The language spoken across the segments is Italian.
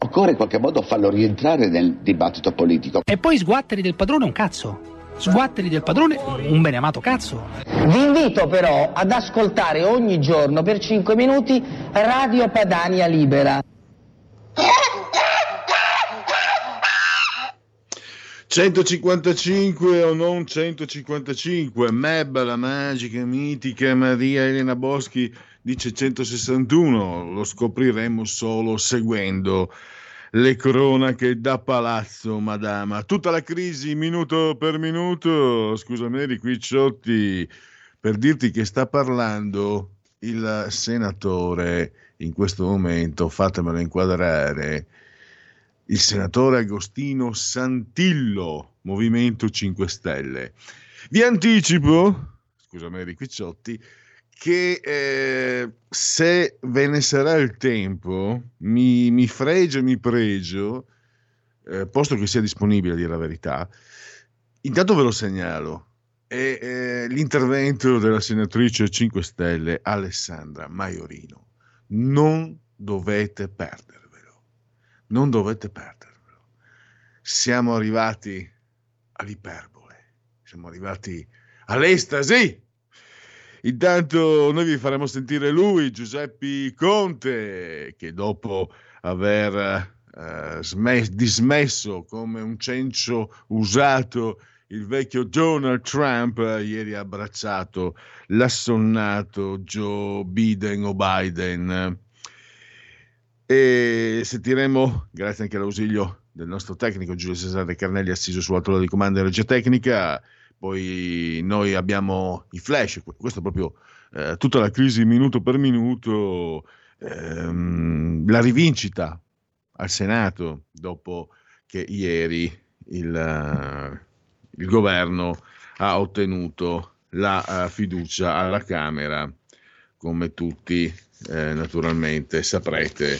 Occorre in qualche modo farlo rientrare nel dibattito politico. E poi sguatteri del padrone un cazzo. Sguatteri del padrone un beneamato cazzo. Vi invito però ad ascoltare ogni giorno per 5 minuti Radio Padania Libera. 155 o non 155, Meb, la magica, mitica Maria Elena Boschi dice 161, lo scopriremo solo seguendo le cronache da palazzo, madama. Tutta la crisi minuto per minuto, scusami, eri qui Ciotti, per dirti che sta parlando il senatore in questo momento, fatemelo inquadrare, il senatore Agostino Santillo, Movimento 5 Stelle. Vi anticipo, scusami, eri qui Ciotti, che eh, se ve ne sarà il tempo, mi, mi fregio e mi pregio, eh, posto che sia disponibile a dire la verità, intanto ve lo segnalo. È eh, l'intervento della senatrice 5 Stelle Alessandra Maiorino. Non dovete perdervelo. Non dovete perdervelo. Siamo arrivati all'iperbole. Siamo arrivati all'estasi Intanto noi vi faremo sentire lui, Giuseppe Conte, che dopo aver eh, smes- dismesso come un cencio usato il vecchio Donald Trump, ieri ha abbracciato l'assonnato Joe Biden o Biden. E sentiremo, grazie anche all'ausilio del nostro tecnico Giulio Cesare Carnelli, assiso sulla tolla di comando di regia tecnica, poi noi abbiamo i flash, questo è proprio eh, tutta la crisi minuto per minuto, ehm, la rivincita al Senato dopo che ieri il, uh, il governo ha ottenuto la uh, fiducia alla Camera, come tutti eh, naturalmente saprete,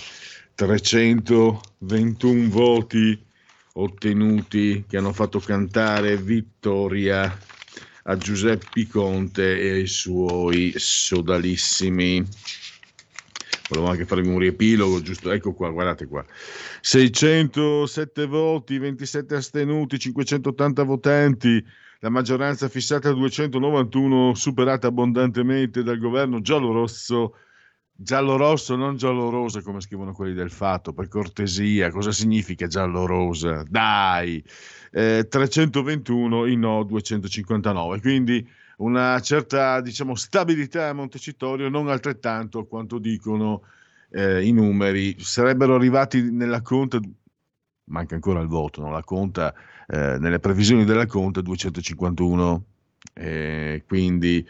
321 voti ottenuti che hanno fatto cantare vittoria a Giuseppe Conte e ai suoi sodalissimi. Volevo anche farvi un riepilogo, giusto? Ecco qua, guardate qua. 607 voti, 27 astenuti, 580 votanti, la maggioranza fissata a 291, superata abbondantemente dal governo giallo-rosso Giallo-rosso, non giallo-rosa come scrivono quelli del fatto, per cortesia, cosa significa giallo-rosa? Dai, eh, 321 i no 259, quindi una certa diciamo, stabilità a Montecitorio, non altrettanto quanto dicono eh, i numeri. Sarebbero arrivati nella conta, manca ancora il voto, no? la conta, eh, nelle previsioni della conta 251, eh, quindi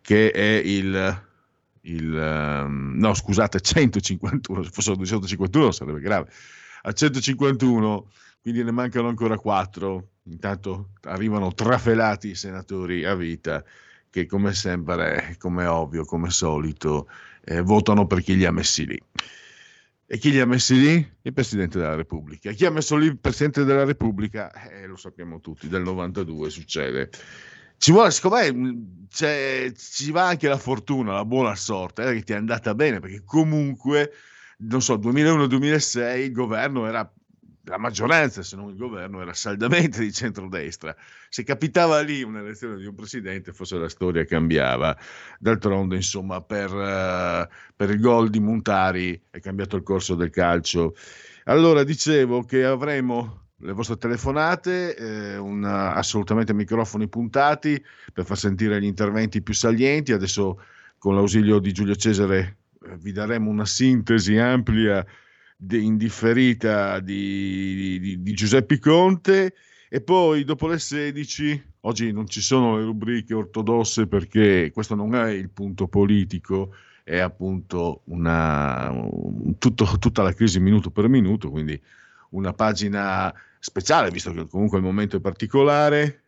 che è il il, um, no scusate 151 se fossero 251 sarebbe grave a 151 quindi ne mancano ancora 4 intanto arrivano trafelati i senatori a vita che come sempre come ovvio come solito eh, votano per chi li ha messi lì e chi li ha messi lì? Il Presidente della Repubblica. Chi ha messo lì il Presidente della Repubblica? Eh, lo sappiamo tutti, del 92 succede ci vuole, secondo me, ci va anche la fortuna, la buona sorte, eh, che ti è andata bene, perché comunque, non so, 2001-2006 il governo era la maggioranza, se non il governo, era saldamente di centrodestra. Se capitava lì un'elezione di un presidente, forse la storia cambiava. D'altronde, insomma, per, uh, per il gol di Montari è cambiato il corso del calcio. Allora, dicevo che avremo le vostre telefonate, eh, una, assolutamente microfoni puntati per far sentire gli interventi più salienti. Adesso con l'ausilio di Giulio Cesare eh, vi daremo una sintesi ampia indifferita di, di, di, Giuseppe Conte e poi dopo le 16 oggi non ci sono le rubriche ortodosse perché questo non è il punto politico è appunto una, un, tutto, tutta la crisi minuto per minuto quindi una pagina speciale visto che comunque il momento è particolare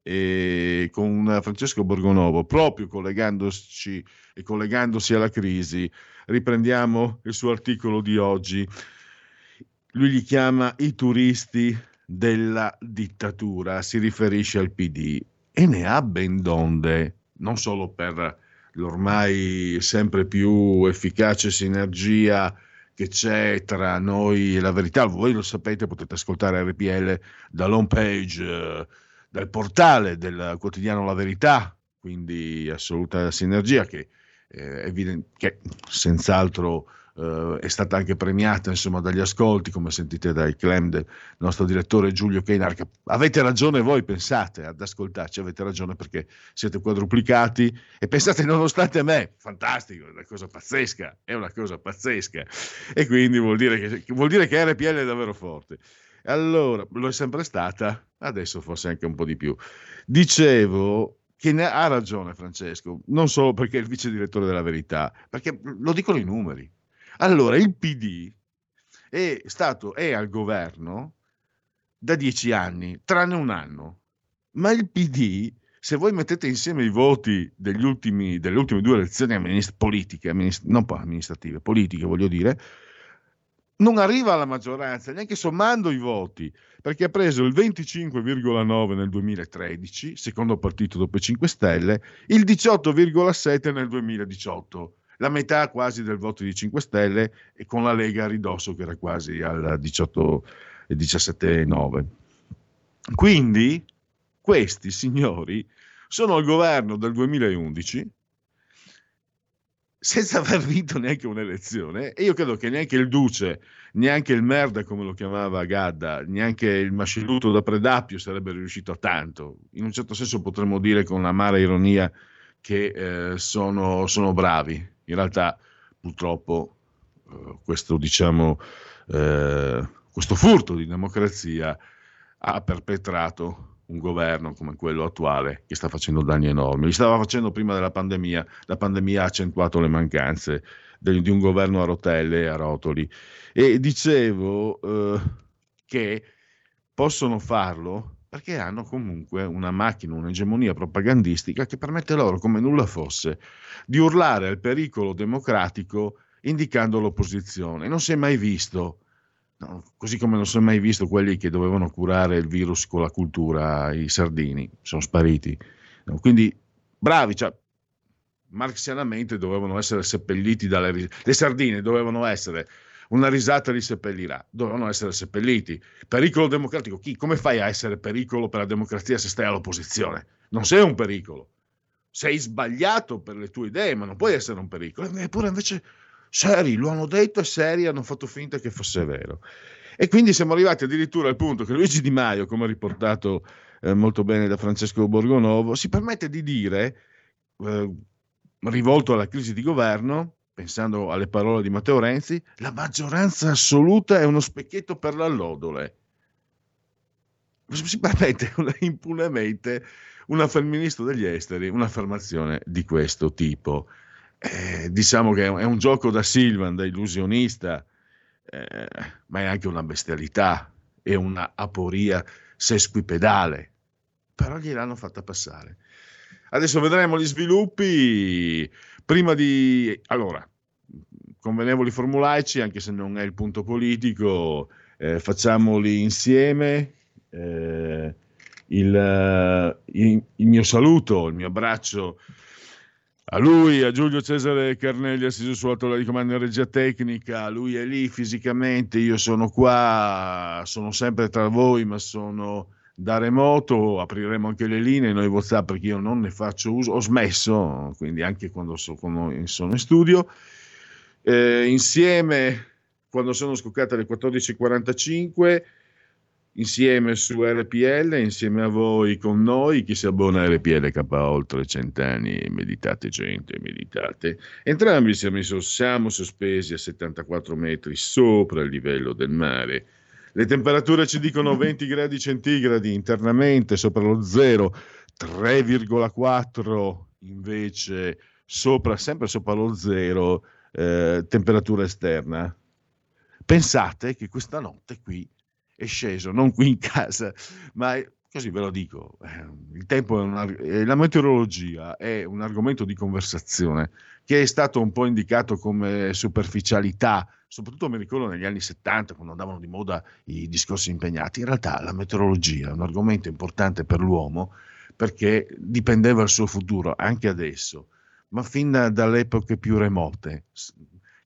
e con Francesco Borgonovo proprio collegandosi e collegandosi alla crisi riprendiamo il suo articolo di oggi. Lui li chiama i turisti della dittatura, si riferisce al PD e ne ha ben donde, non solo per l'ormai sempre più efficace sinergia che c'è tra noi e la verità. Voi lo sapete, potete ascoltare RPL dall'home page eh, del portale del quotidiano La Verità, quindi assoluta sinergia che eh, evidente, che senz'altro eh, è stata anche premiata insomma, dagli ascolti, come sentite dai claim del nostro direttore Giulio Keinar. Avete ragione voi, pensate ad ascoltarci, avete ragione perché siete quadruplicati e pensate nonostante me, fantastico, è una cosa pazzesca, è una cosa pazzesca. E quindi vuol dire che, vuol dire che RPL è davvero forte. Allora, lo è sempre stata, adesso forse anche un po' di più. Dicevo, che ne ha ragione Francesco, non solo perché è il vice direttore della verità, perché lo dicono i numeri. Allora, il PD è stato, è al governo da dieci anni, tranne un anno, ma il PD, se voi mettete insieme i voti ultimi, delle ultime due elezioni amministra- politiche, amministra- non amministrative, politiche voglio dire, non arriva alla maggioranza, neanche sommando i voti perché ha preso il 25,9 nel 2013, secondo partito dopo 5 Stelle, il 18,7 nel 2018, la metà quasi del voto di 5 Stelle e con la Lega a ridosso che era quasi al 18 e 17,9. Quindi questi signori sono al governo del 2011 senza aver vinto neanche un'elezione e io credo che neanche il Duce, neanche il Merda come lo chiamava Gadda, neanche il Masciluto da Predappio sarebbero riuscito a tanto. In un certo senso potremmo dire con amara ironia che eh, sono, sono, bravi. In realtà purtroppo eh, questo, diciamo, eh, questo furto di democrazia ha perpetrato un governo come quello attuale che sta facendo danni enormi. Li stava facendo prima della pandemia, la pandemia ha accentuato le mancanze di, di un governo a rotelle e a rotoli. E dicevo eh, che possono farlo perché hanno comunque una macchina, un'egemonia propagandistica che permette loro, come nulla fosse, di urlare al pericolo democratico indicando l'opposizione. Non si è mai visto No, così come non si è mai visto quelli che dovevano curare il virus con la cultura, i sardini, sono spariti. No, quindi bravi, cioè, marxianamente dovevano essere seppelliti dalle. Le sardine dovevano essere una risata li seppellirà, dovevano essere seppelliti. Pericolo democratico, chi? Come fai a essere pericolo per la democrazia se stai all'opposizione? Non sei un pericolo. Sei sbagliato per le tue idee, ma non puoi essere un pericolo. Eppure invece seri, lo hanno detto e seri hanno fatto finta che fosse vero. E quindi siamo arrivati addirittura al punto che Luigi Di Maio, come riportato eh, molto bene da Francesco Borgonovo, si permette di dire, eh, rivolto alla crisi di governo, pensando alle parole di Matteo Renzi, la maggioranza assoluta è uno specchietto per l'allodole. Si permette impunemente un afferministro degli esteri un'affermazione di questo tipo eh, diciamo che è un gioco da Silvan, da illusionista, eh, ma è anche una bestialità e una aporia sesquipedale. Però gliel'hanno fatta passare. Adesso vedremo gli sviluppi. Prima di... Allora, convenevoli formulaici, anche se non è il punto politico, eh, facciamoli insieme. Eh, il, il, il, mio saluto, il mio abbraccio A lui, a Giulio Cesare Carnelli, assiso sulla tolla di comando in regia tecnica, lui è lì fisicamente, io sono qua, sono sempre tra voi, ma sono da remoto, apriremo anche le linee, noi WhatsApp perché io non ne faccio uso, ho smesso, quindi anche quando, so, quando sono in studio. Eh, insieme, quando sono scoccate le 14.45, insieme su RPL, insieme a voi con noi, chi si abbona a RPL K oltre cent'anni, meditate gente, meditate. Entrambi siamo, siamo sospesi a 74 metri sopra il livello del mare. Le temperature ci dicono 20 gradi centigradi internamente sopra lo zero, 3,4 invece sopra, sempre sopra lo zero, eh, temperatura esterna. Pensate che questa notte qui è sceso, non qui in casa, ma così ve lo dico, eh, il tempo è una, la meteorologia è un argomento di conversazione che è stato un po' indicato come superficialità, soprattutto mi ricordo negli anni 70 quando andavano di moda i discorsi impegnati. In realtà la meteorologia è un argomento importante per l'uomo perché dipendeva il suo futuro, anche adesso, ma fin dalle epoche più remote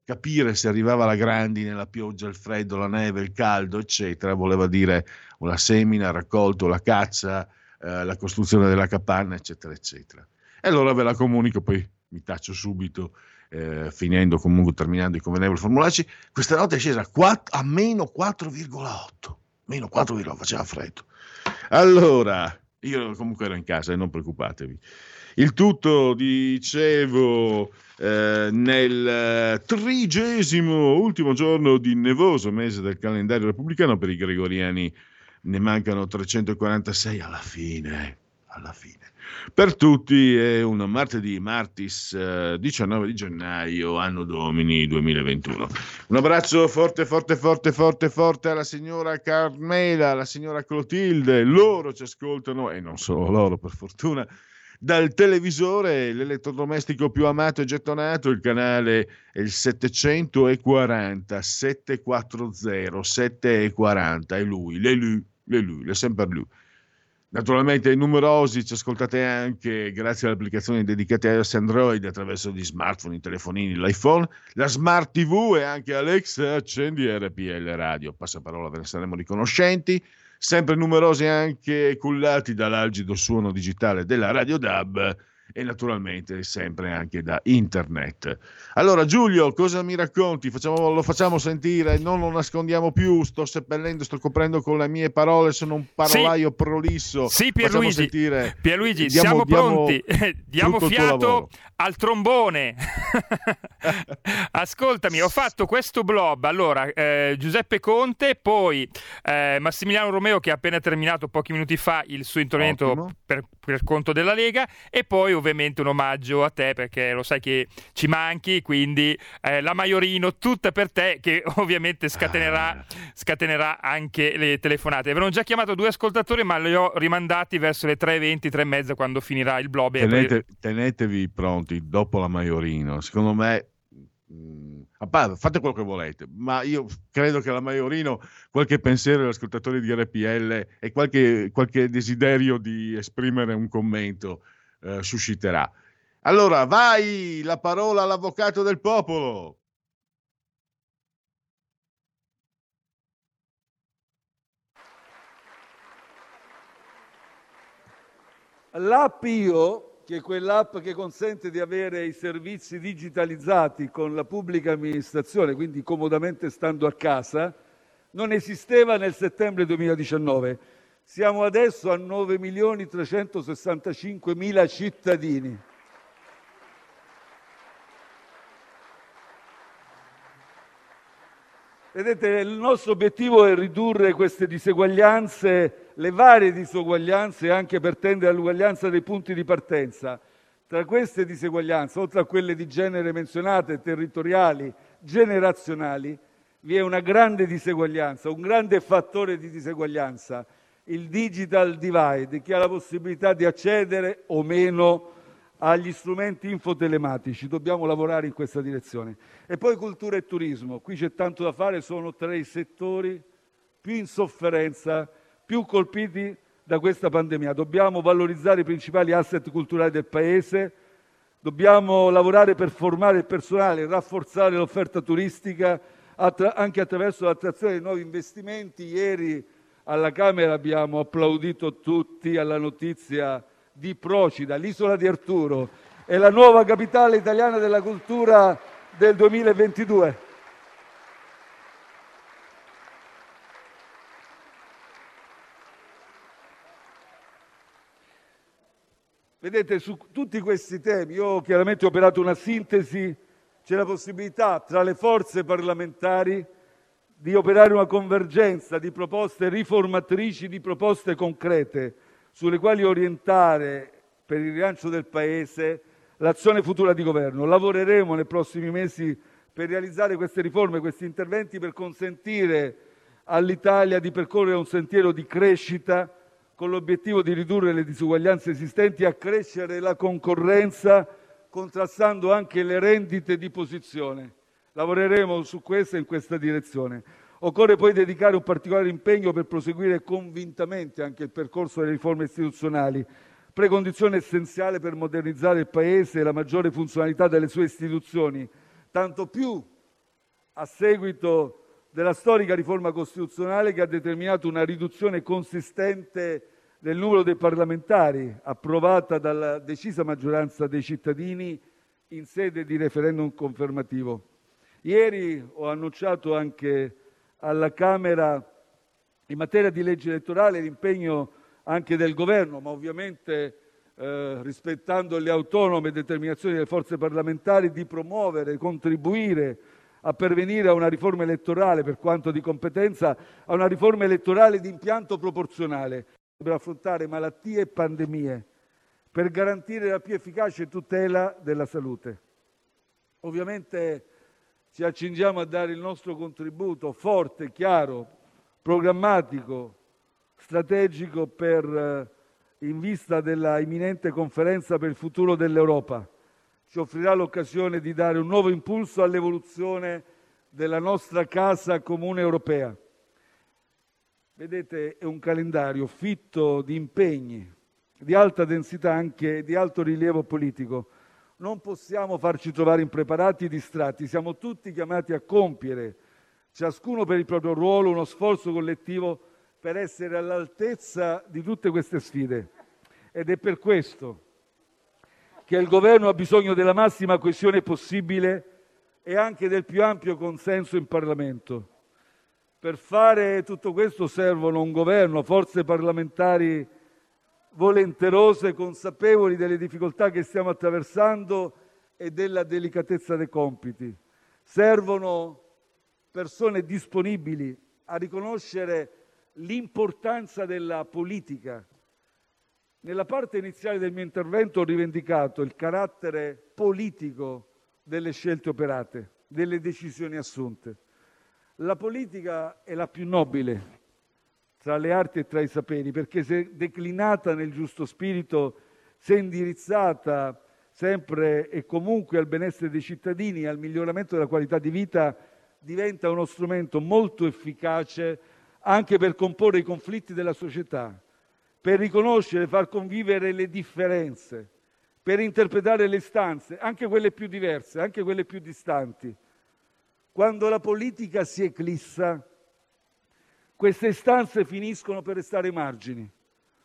capire se arrivava la grandine, la pioggia, il freddo, la neve, il caldo, eccetera, voleva dire una semina, il raccolto, la caccia, eh, la costruzione della capanna, eccetera, eccetera. E allora ve la comunico, poi mi taccio subito, eh, finendo comunque, terminando i convenevoli formulacci, questa notte è scesa a, 4, a meno 4,8, meno 4,8, faceva freddo. Allora, io comunque ero in casa e non preoccupatevi. Il tutto, dicevo, eh, nel trigesimo ultimo giorno di nevoso mese del calendario repubblicano per i gregoriani ne mancano 346 alla fine, alla fine. Per tutti è un martedì, martis eh, 19 di gennaio, anno domini 2021. Un abbraccio forte, forte, forte, forte, forte alla signora Carmela, alla signora Clotilde. Loro ci ascoltano, e non solo loro per fortuna, dal televisore, l'elettrodomestico più amato e gettonato, il canale è il 740 740 740, è lui, le lui, le lui, è sempre lui. Naturalmente numerosi ci ascoltate anche grazie alle applicazioni dedicate a iOS Android attraverso gli smartphone, i telefonini, l'iPhone, la Smart TV e anche Alexa accendi RPL Radio. Passaparola, ve ne saremo riconoscenti. Sempre numerosi anche cullati dall'algido suono digitale della Radio DAB e naturalmente sempre anche da internet. Allora Giulio, cosa mi racconti? Facciamo, lo facciamo sentire, non lo nascondiamo più, sto seppellendo, sto coprendo con le mie parole, sono un parolaio sì. prolisso. Sì, Pierluigi, Pierluigi diamo, siamo diamo pronti, diamo fiato al trombone. Ascoltami, ho fatto questo blob. Allora, eh, Giuseppe Conte, poi eh, Massimiliano Romeo che ha appena terminato pochi minuti fa il suo intervento per, per, conto della Lega e poi ovviamente un omaggio a te perché lo sai che ci manchi, quindi eh, la Maiorino tutta per te che ovviamente scatenerà, ah. scatenerà anche le telefonate. Avevano già chiamato due ascoltatori ma li ho rimandati verso le 3.20, 3.30 quando finirà il blob. Tenete, tenetevi pronti dopo la Maiorino. Secondo me mm, fate quello che volete, ma io credo che la Maiorino qualche pensiero agli ascoltatori di RPL e qualche, qualche desiderio di esprimere un commento eh, susciterà. Allora, vai la parola all'avvocato del popolo. L'app Io, che è quell'app che consente di avere i servizi digitalizzati con la pubblica amministrazione, quindi comodamente stando a casa, non esisteva nel settembre 2019. Siamo adesso a 9.365.000 cittadini. Vedete, il nostro obiettivo è ridurre queste diseguaglianze, le varie diseguaglianze, anche per tendere all'uguaglianza dei punti di partenza. Tra queste diseguaglianze, oltre a quelle di genere menzionate, territoriali, generazionali, vi è una grande diseguaglianza, un grande fattore di diseguaglianza, il digital divide, chi ha la possibilità di accedere o meno agli strumenti infotelematici. Dobbiamo lavorare in questa direzione. E poi cultura e turismo. Qui c'è tanto da fare, sono tra i settori più in sofferenza, più colpiti da questa pandemia. Dobbiamo valorizzare i principali asset culturali del Paese, Dobbiamo lavorare per formare il personale, rafforzare l'offerta turistica anche attraverso l'attrazione di nuovi investimenti. Ieri alla Camera abbiamo applaudito tutti alla notizia di Procida, l'isola di Arturo, è la nuova capitale italiana della cultura del 2022. Vedete, su tutti questi temi io chiaramente ho operato una sintesi, c'è la possibilità tra le forze parlamentari di operare una convergenza di proposte riformatrici, di proposte concrete sulle quali orientare per il rilancio del Paese l'azione futura di governo. Lavoreremo nei prossimi mesi per realizzare queste riforme, questi interventi per consentire all'Italia di percorrere un sentiero di crescita con l'obiettivo di ridurre le disuguaglianze esistenti e accrescere la concorrenza, contrastando anche le rendite di posizione. Lavoreremo su questo e in questa direzione. Occorre poi dedicare un particolare impegno per proseguire convintamente anche il percorso delle riforme istituzionali, precondizione essenziale per modernizzare il Paese e la maggiore funzionalità delle sue istituzioni, tanto più a seguito della storica riforma costituzionale che ha determinato una riduzione consistente del numero dei parlamentari, approvata dalla decisa maggioranza dei cittadini in sede di referendum confermativo. Ieri ho annunciato anche alla Camera, in materia di legge elettorale, l'impegno anche del Governo, ma ovviamente eh, rispettando le autonome determinazioni delle forze parlamentari, di promuovere, contribuire a pervenire a una riforma elettorale, per quanto di competenza, a una riforma elettorale di impianto proporzionale per affrontare malattie e pandemie, per garantire la più efficace tutela della salute. Ovviamente ci accingiamo a dare il nostro contributo forte, chiaro, programmatico, strategico eh, in vista della imminente conferenza per il futuro dell'Europa ci offrirà l'occasione di dare un nuovo impulso all'evoluzione della nostra casa comune europea. Vedete, è un calendario fitto di impegni, di alta densità anche di alto rilievo politico. Non possiamo farci trovare impreparati e distratti, siamo tutti chiamati a compiere, ciascuno per il proprio ruolo, uno sforzo collettivo per essere all'altezza di tutte queste sfide. Ed è per questo che il Governo ha bisogno della massima coesione possibile e anche del più ampio consenso in Parlamento. Per fare tutto questo servono un Governo, forze parlamentari volenterose, consapevoli delle difficoltà che stiamo attraversando e della delicatezza dei compiti. Servono persone disponibili a riconoscere l'importanza della politica, nella parte iniziale del mio intervento ho rivendicato il carattere politico delle scelte operate, delle decisioni assunte. La politica è la più nobile tra le arti e tra i saperi, perché se declinata nel giusto spirito, se indirizzata sempre e comunque al benessere dei cittadini e al miglioramento della qualità di vita, diventa uno strumento molto efficace anche per comporre i conflitti della società per riconoscere e far convivere le differenze, per interpretare le istanze, anche quelle più diverse, anche quelle più distanti. Quando la politica si eclissa, queste istanze finiscono per restare margini,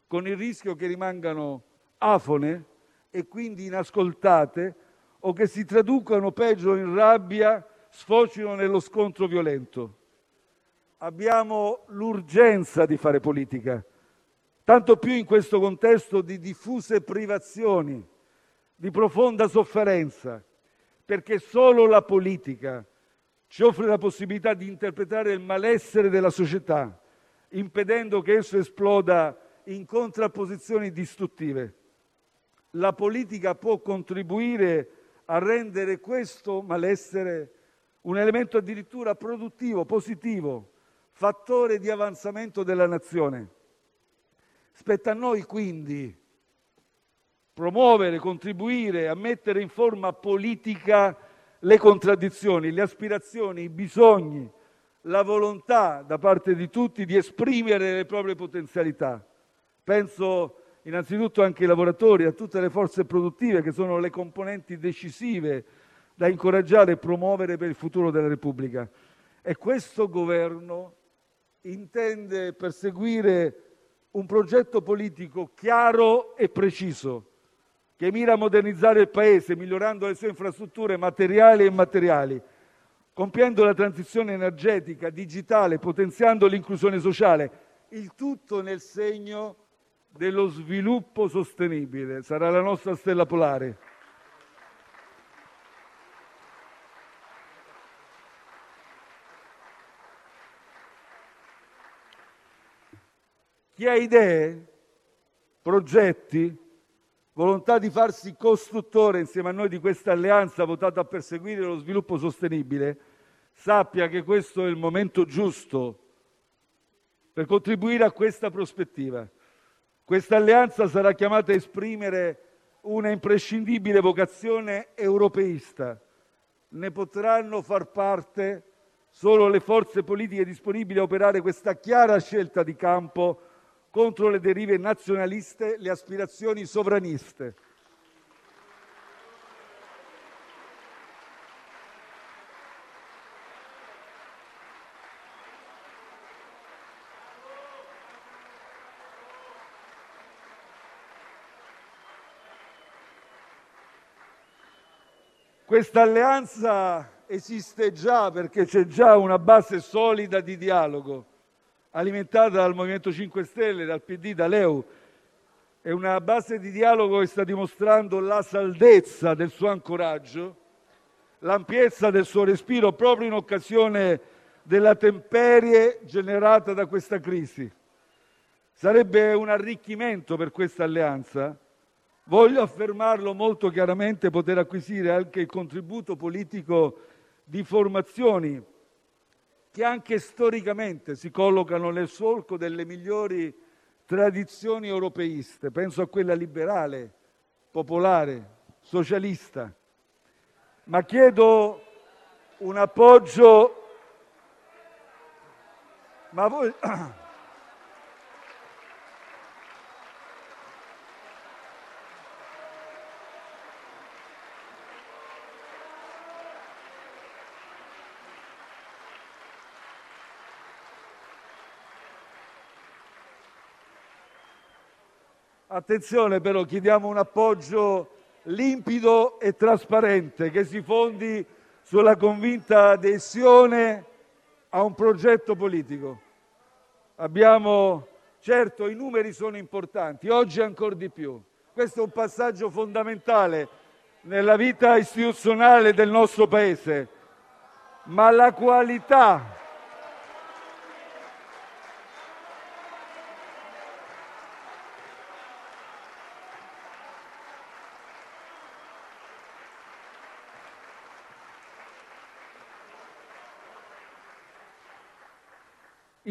con il rischio che rimangano afone e quindi inascoltate o che si traducano peggio in rabbia, sfocino nello scontro violento. Abbiamo l'urgenza di fare politica tanto più in questo contesto di diffuse privazioni, di profonda sofferenza, perché solo la politica ci offre la possibilità di interpretare il malessere della società, impedendo che esso esploda in contrapposizioni distruttive. La politica può contribuire a rendere questo malessere un elemento addirittura produttivo, positivo, fattore di avanzamento della nazione. Spetta a noi quindi promuovere, contribuire a mettere in forma politica le contraddizioni, le aspirazioni, i bisogni, la volontà da parte di tutti di esprimere le proprie potenzialità. Penso innanzitutto anche i lavoratori, a tutte le forze produttive che sono le componenti decisive da incoraggiare e promuovere per il futuro della Repubblica. E questo Governo intende perseguire un progetto politico chiaro e preciso che mira a modernizzare il Paese migliorando le sue infrastrutture materiali e immateriali, compiendo la transizione energetica, digitale, potenziando l'inclusione sociale, il tutto nel segno dello sviluppo sostenibile. Sarà la nostra stella polare. Chi ha idee, progetti, volontà di farsi costruttore insieme a noi di questa alleanza votata a perseguire lo sviluppo sostenibile, sappia che questo è il momento giusto per contribuire a questa prospettiva. Questa alleanza sarà chiamata a esprimere una imprescindibile vocazione europeista. Ne potranno far parte solo le forze politiche disponibili a operare questa chiara scelta di campo contro le derive nazionaliste, le aspirazioni sovraniste. Questa alleanza esiste già perché c'è già una base solida di dialogo alimentata dal MoVimento 5 Stelle, dal PD, da LeU. È una base di dialogo che sta dimostrando la saldezza del suo ancoraggio, l'ampiezza del suo respiro proprio in occasione della temperie generata da questa crisi. Sarebbe un arricchimento per questa alleanza, voglio affermarlo molto chiaramente, poter acquisire anche il contributo politico di formazioni che anche storicamente si collocano nel solco delle migliori tradizioni europeiste. Penso a quella liberale, popolare, socialista. Ma chiedo un appoggio. Ma voi. Attenzione però, chiediamo un appoggio limpido e trasparente che si fondi sulla convinta adesione a un progetto politico. Abbiamo, certo, i numeri sono importanti, oggi ancora di più. Questo è un passaggio fondamentale nella vita istituzionale del nostro Paese, ma la qualità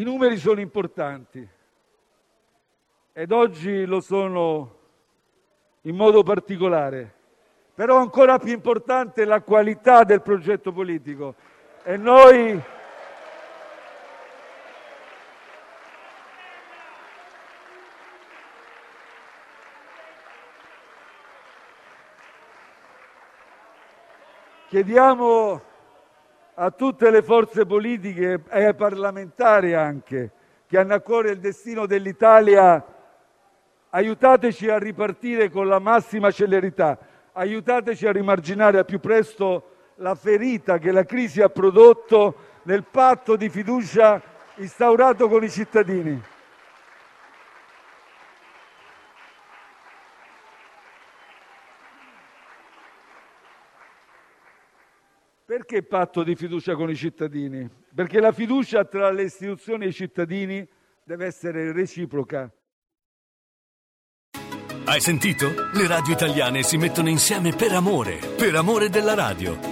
I numeri sono importanti ed oggi lo sono in modo particolare, però ancora più importante è la qualità del progetto politico. E noi chiediamo a tutte le forze politiche e ai parlamentari che hanno a cuore il destino dell'Italia, aiutateci a ripartire con la massima celerità, aiutateci a rimarginare al più presto la ferita che la crisi ha prodotto nel patto di fiducia instaurato con i cittadini. Perché patto di fiducia con i cittadini? Perché la fiducia tra le istituzioni e i cittadini deve essere reciproca. Hai sentito? Le radio italiane si mettono insieme per amore, per amore della radio.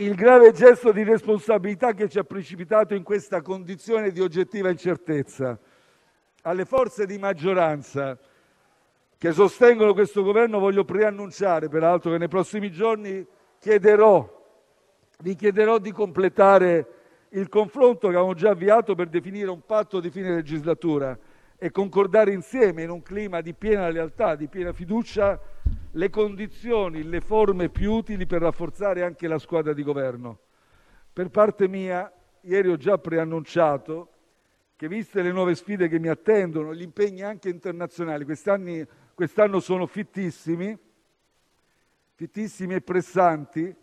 Il grave gesto di responsabilità che ci ha precipitato in questa condizione di oggettiva incertezza. Alle forze di maggioranza che sostengono questo governo voglio preannunciare, peraltro, che nei prossimi giorni chiederò, vi chiederò di completare il confronto che avevamo già avviato per definire un patto di fine legislatura e concordare insieme, in un clima di piena lealtà, di piena fiducia, le condizioni, le forme più utili per rafforzare anche la squadra di governo. Per parte mia, ieri ho già preannunciato che, viste le nuove sfide che mi attendono, gli impegni anche internazionali, quest'anni- quest'anno sono fittissimi, fittissimi e pressanti,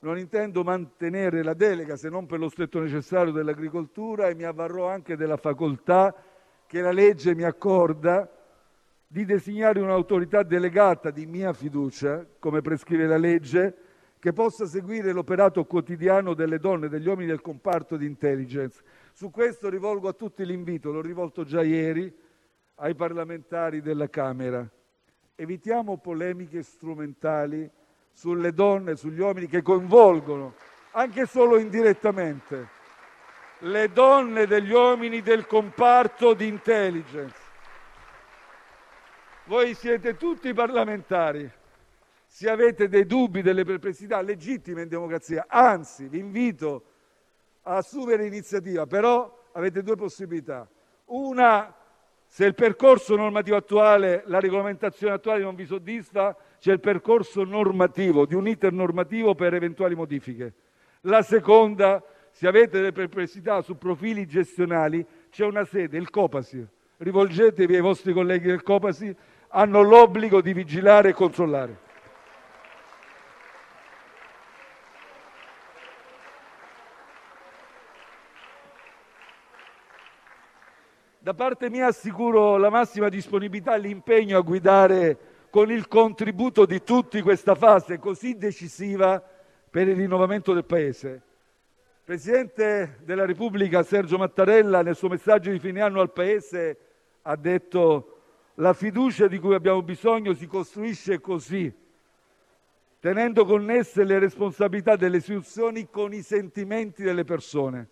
non intendo mantenere la delega se non per lo stretto necessario dell'agricoltura e mi avvarrò anche della facoltà che la legge mi accorda di designare un'autorità delegata di mia fiducia, come prescrive la legge, che possa seguire l'operato quotidiano delle donne e degli uomini del comparto di intelligence. Su questo rivolgo a tutti l'invito, l'ho rivolto già ieri ai parlamentari della Camera. Evitiamo polemiche strumentali sulle donne e sugli uomini che coinvolgono, anche solo indirettamente, le donne e degli uomini del comparto di intelligence. Voi siete tutti parlamentari. Se avete dei dubbi, delle perplessità legittime in democrazia, anzi vi invito a assumere iniziativa, però avete due possibilità. Una, se il percorso normativo attuale, la regolamentazione attuale non vi soddisfa, c'è il percorso normativo, di un iter normativo per eventuali modifiche. La seconda, se avete delle perplessità su profili gestionali, c'è una sede, il Copasi. Rivolgetevi ai vostri colleghi del Copasi, hanno l'obbligo di vigilare e controllare. Da parte mia assicuro la massima disponibilità e l'impegno a guidare con il contributo di tutti questa fase così decisiva per il rinnovamento del Paese. Presidente della Repubblica Sergio Mattarella nel suo messaggio di fine anno al Paese ha detto la fiducia di cui abbiamo bisogno si costruisce così, tenendo connesse le responsabilità delle istituzioni con i sentimenti delle persone.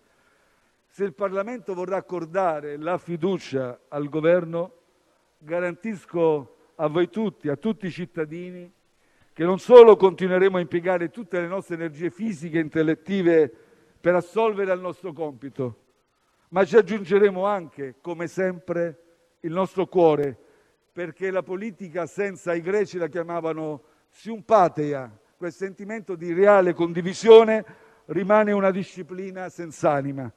Se il Parlamento vorrà accordare la fiducia al Governo, garantisco a voi tutti, a tutti i cittadini, che non solo continueremo a impiegare tutte le nostre energie fisiche e intellettive per assolvere al nostro compito, ma ci aggiungeremo anche, come sempre, il nostro cuore, perché la politica senza i greci la chiamavano siumpateia, quel sentimento di reale condivisione rimane una disciplina senza anima.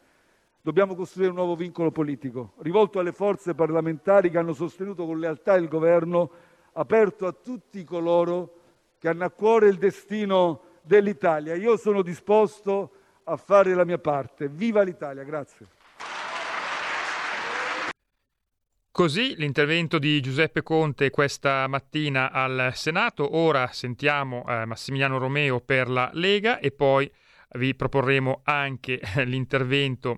Dobbiamo costruire un nuovo vincolo politico, rivolto alle forze parlamentari che hanno sostenuto con lealtà il governo, aperto a tutti coloro che hanno a cuore il destino dell'Italia. Io sono disposto a fare la mia parte. Viva l'Italia! Grazie. Così l'intervento di Giuseppe Conte questa mattina al Senato. Ora sentiamo eh, Massimiliano Romeo per la Lega e poi vi proporremo anche l'intervento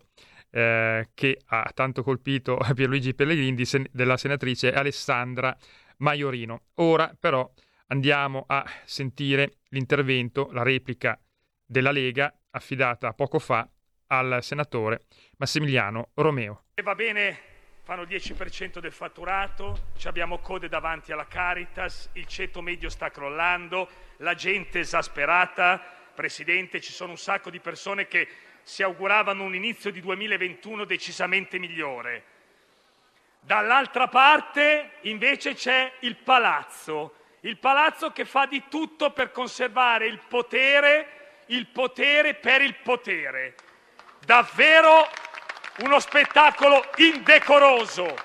eh, che ha tanto colpito Pierluigi Pellegrini sen- della senatrice Alessandra Maiorino. Ora però andiamo a sentire l'intervento, la replica della Lega affidata poco fa al senatore Massimiliano Romeo. E va bene, fanno il 10% del fatturato, ci abbiamo code davanti alla Caritas, il ceto medio sta crollando, la gente è esasperata. Presidente, ci sono un sacco di persone che si auguravano un inizio di 2021 decisamente migliore. Dall'altra parte invece c'è il palazzo, il palazzo che fa di tutto per conservare il potere, il potere per il potere. Davvero uno spettacolo indecoroso.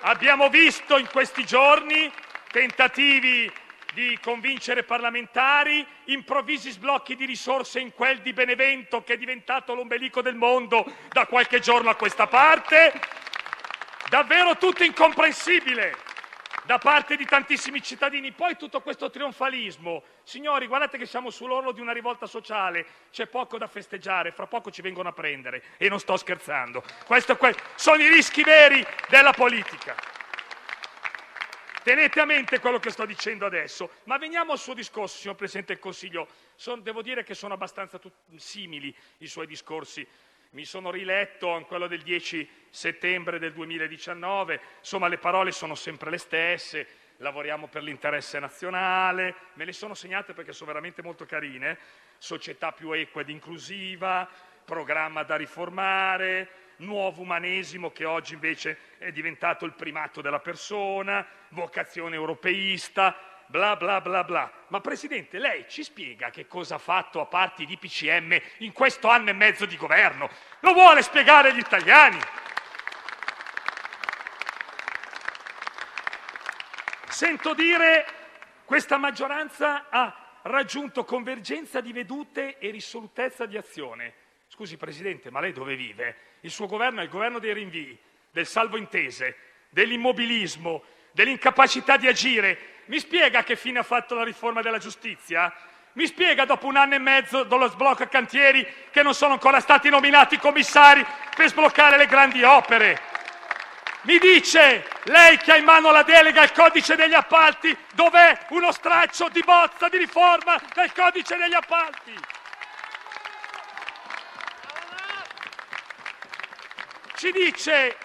Abbiamo visto in questi giorni tentativi di convincere parlamentari, improvvisi sblocchi di risorse in quel di Benevento che è diventato l'ombelico del mondo da qualche giorno a questa parte. Davvero tutto incomprensibile da parte di tantissimi cittadini. Poi tutto questo trionfalismo. Signori, guardate che siamo sull'orlo di una rivolta sociale, c'è poco da festeggiare, fra poco ci vengono a prendere e non sto scherzando. Questo, sono i rischi veri della politica. Tenete a mente quello che sto dicendo adesso, ma veniamo al suo discorso, signor Presidente del Consiglio. Son, devo dire che sono abbastanza simili i suoi discorsi. Mi sono riletto in quello del 10 settembre del 2019, insomma le parole sono sempre le stesse, lavoriamo per l'interesse nazionale, me le sono segnate perché sono veramente molto carine, società più equa ed inclusiva, programma da riformare, nuovo umanesimo che oggi invece è diventato il primato della persona, vocazione europeista, bla bla bla bla. Ma Presidente, lei ci spiega che cosa ha fatto a parte di PCM in questo anno e mezzo di governo? Lo vuole spiegare agli italiani? Sento dire questa maggioranza ha raggiunto convergenza di vedute e risolutezza di azione. Scusi Presidente, ma lei dove vive? Il suo governo è il governo dei rinvii, del salvo intese, dell'immobilismo, dell'incapacità di agire. Mi spiega che fine ha fatto la riforma della giustizia? Mi spiega dopo un anno e mezzo dello sblocco cantieri che non sono ancora stati nominati commissari per sbloccare le grandi opere? Mi dice, lei che ha in mano la delega al codice degli appalti, dov'è uno straccio di bozza di riforma del codice degli appalti? ci dice,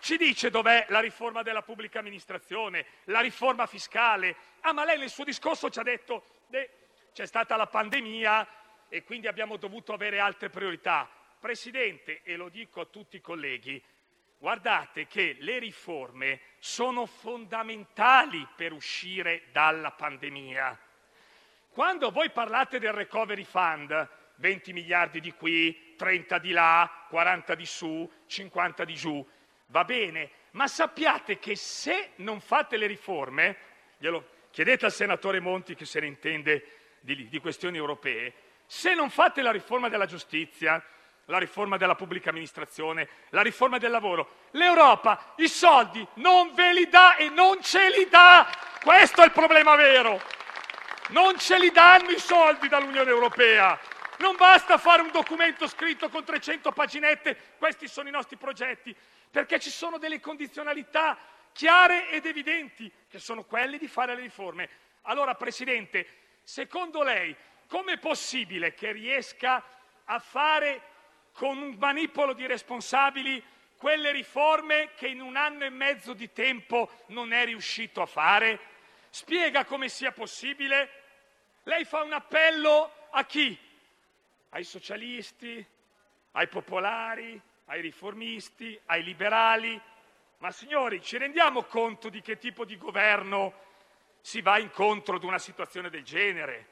ci dice dov'è la riforma della pubblica amministrazione, la riforma fiscale. Ah, ma lei nel suo discorso ci ha detto che c'è stata la pandemia e quindi abbiamo dovuto avere altre priorità. Presidente, e lo dico a tutti i colleghi, guardate che le riforme sono fondamentali per uscire dalla pandemia. Quando voi parlate del recovery fund, 20 miliardi di qui, 30 di là, 40 di su, 50 di giù. Va bene, ma sappiate che se non fate le riforme, glielo chiedete al senatore Monti che se ne intende di, di questioni europee, se non fate la riforma della giustizia, la riforma della pubblica amministrazione, la riforma del lavoro, l'Europa i soldi non ve li dà e non ce li dà. Questo è il problema vero. Non ce li danno i soldi dall'Unione Europea. Non basta fare un documento scritto con 300 paginette, questi sono i nostri progetti, perché ci sono delle condizionalità chiare ed evidenti, che sono quelle di fare le riforme. Allora, Presidente, secondo lei com'è possibile che riesca a fare con un manipolo di responsabili quelle riforme che in un anno e mezzo di tempo non è riuscito a fare? Spiega come sia possibile? Lei fa un appello a chi? ai socialisti, ai popolari, ai riformisti, ai liberali. Ma signori, ci rendiamo conto di che tipo di governo si va incontro ad una situazione del genere?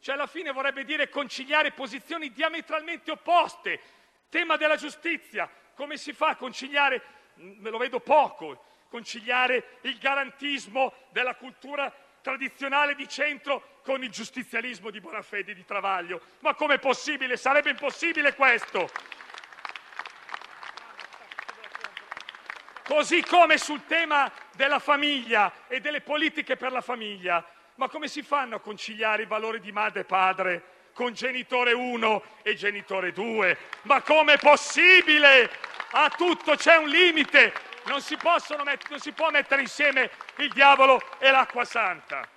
Cioè alla fine vorrebbe dire conciliare posizioni diametralmente opposte. Tema della giustizia, come si fa a conciliare, me lo vedo poco, conciliare il garantismo della cultura tradizionale di centro con il giustizialismo di Bonafede e di Travaglio. Ma com'è possibile? Sarebbe impossibile questo! Così come sul tema della famiglia e delle politiche per la famiglia. Ma come si fanno a conciliare i valori di madre e padre con genitore 1 e genitore 2? Ma com'è possibile? A tutto c'è un limite non si, met- non si può mettere insieme il diavolo e l'acqua santa.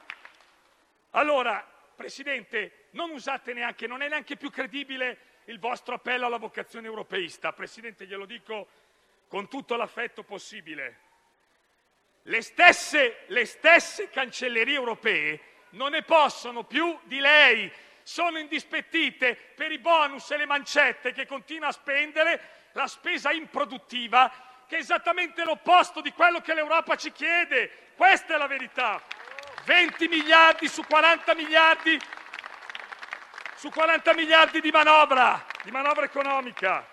Allora, Presidente, non usate neanche, non è neanche più credibile il vostro appello alla vocazione europeista. Presidente, glielo dico con tutto l'affetto possibile. Le stesse, le stesse cancellerie europee non ne possono più di lei, sono indispettite per i bonus e le mancette che continua a spendere, la spesa improduttiva che è esattamente l'opposto di quello che l'Europa ci chiede. Questa è la verità. 20 miliardi su 40 miliardi su 40 miliardi di manovra, di manovra economica.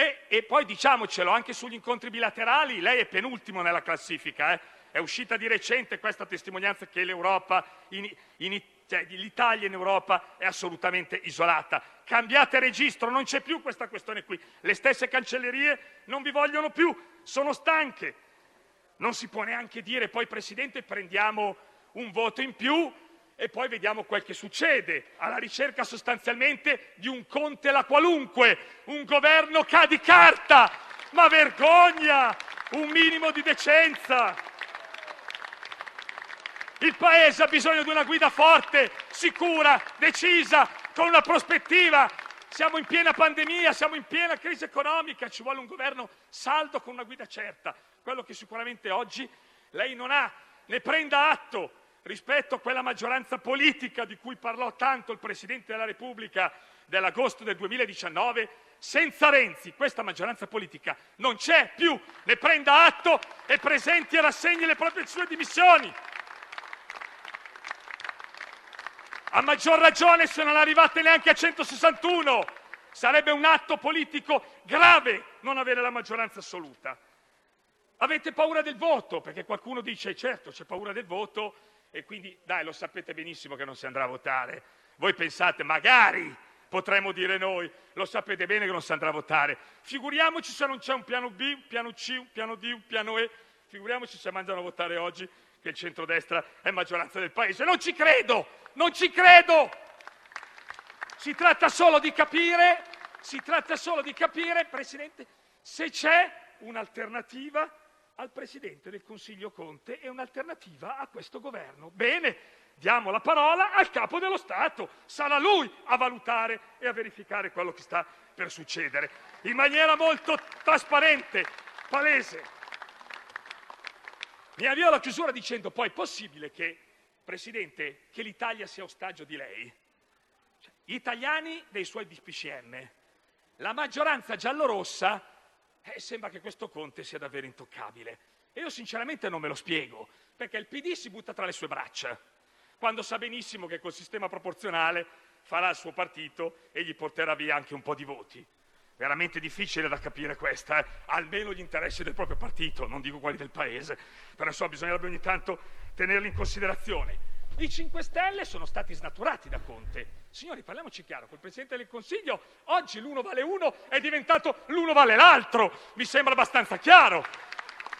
E, poi diciamocelo, anche sugli incontri bilaterali lei è penultimo nella classifica. Eh? È uscita di recente questa testimonianza che l'Europa, in, in, cioè, l'Italia in Europa è assolutamente isolata. Cambiate registro, non c'è più questa questione qui. Le stesse cancellerie non vi vogliono più, sono stanche. Non si può neanche dire poi, Presidente, prendiamo un voto in più e poi vediamo quel che succede, alla ricerca sostanzialmente di un Conte la qualunque, un governo ha di carta. Ma vergogna! Un minimo di decenza! Il Paese ha bisogno di una guida forte, sicura, decisa, con una prospettiva. Siamo in piena pandemia, siamo in piena crisi economica, ci vuole un governo saldo con una guida certa. Quello che sicuramente oggi lei non ha, ne prenda atto rispetto a quella maggioranza politica di cui parlò tanto il Presidente della Repubblica dell'agosto del 2019, senza Renzi questa maggioranza politica non c'è più. Ne prenda atto e presenti e rassegni le proprie sue dimissioni. A maggior ragione se non arrivate neanche a 161. Sarebbe un atto politico grave non avere la maggioranza assoluta. Avete paura del voto, perché qualcuno dice certo c'è paura del voto quindi dai lo sapete benissimo che non si andrà a votare. Voi pensate magari potremmo dire noi, lo sapete bene che non si andrà a votare. Figuriamoci se non c'è un piano B, un piano C, un piano D, un piano E. Figuriamoci se mandano a votare oggi che il centrodestra è maggioranza del paese. Non ci credo, non ci credo. Si tratta solo di capire, si tratta solo di capire, Presidente, se c'è un'alternativa al Presidente del Consiglio Conte e un'alternativa a questo governo. Bene, diamo la parola al Capo dello Stato, sarà lui a valutare e a verificare quello che sta per succedere, in maniera molto trasparente, palese. Mi avvio alla chiusura dicendo poi, è possibile che, Presidente, che l'Italia sia ostaggio di lei? Cioè, gli italiani dei suoi DPCM, la maggioranza giallorossa eh, sembra che questo Conte sia davvero intoccabile. E io sinceramente non me lo spiego, perché il PD si butta tra le sue braccia, quando sa benissimo che col sistema proporzionale farà il suo partito e gli porterà via anche un po' di voti. Veramente difficile da capire questa, eh? almeno gli interessi del proprio partito, non dico quelli del paese, però insomma bisognerebbe ogni tanto tenerli in considerazione. I 5 Stelle sono stati snaturati da Conte. Signori, parliamoci chiaro, col Presidente del Consiglio oggi l'uno vale uno è diventato l'uno vale l'altro. Mi sembra abbastanza chiaro.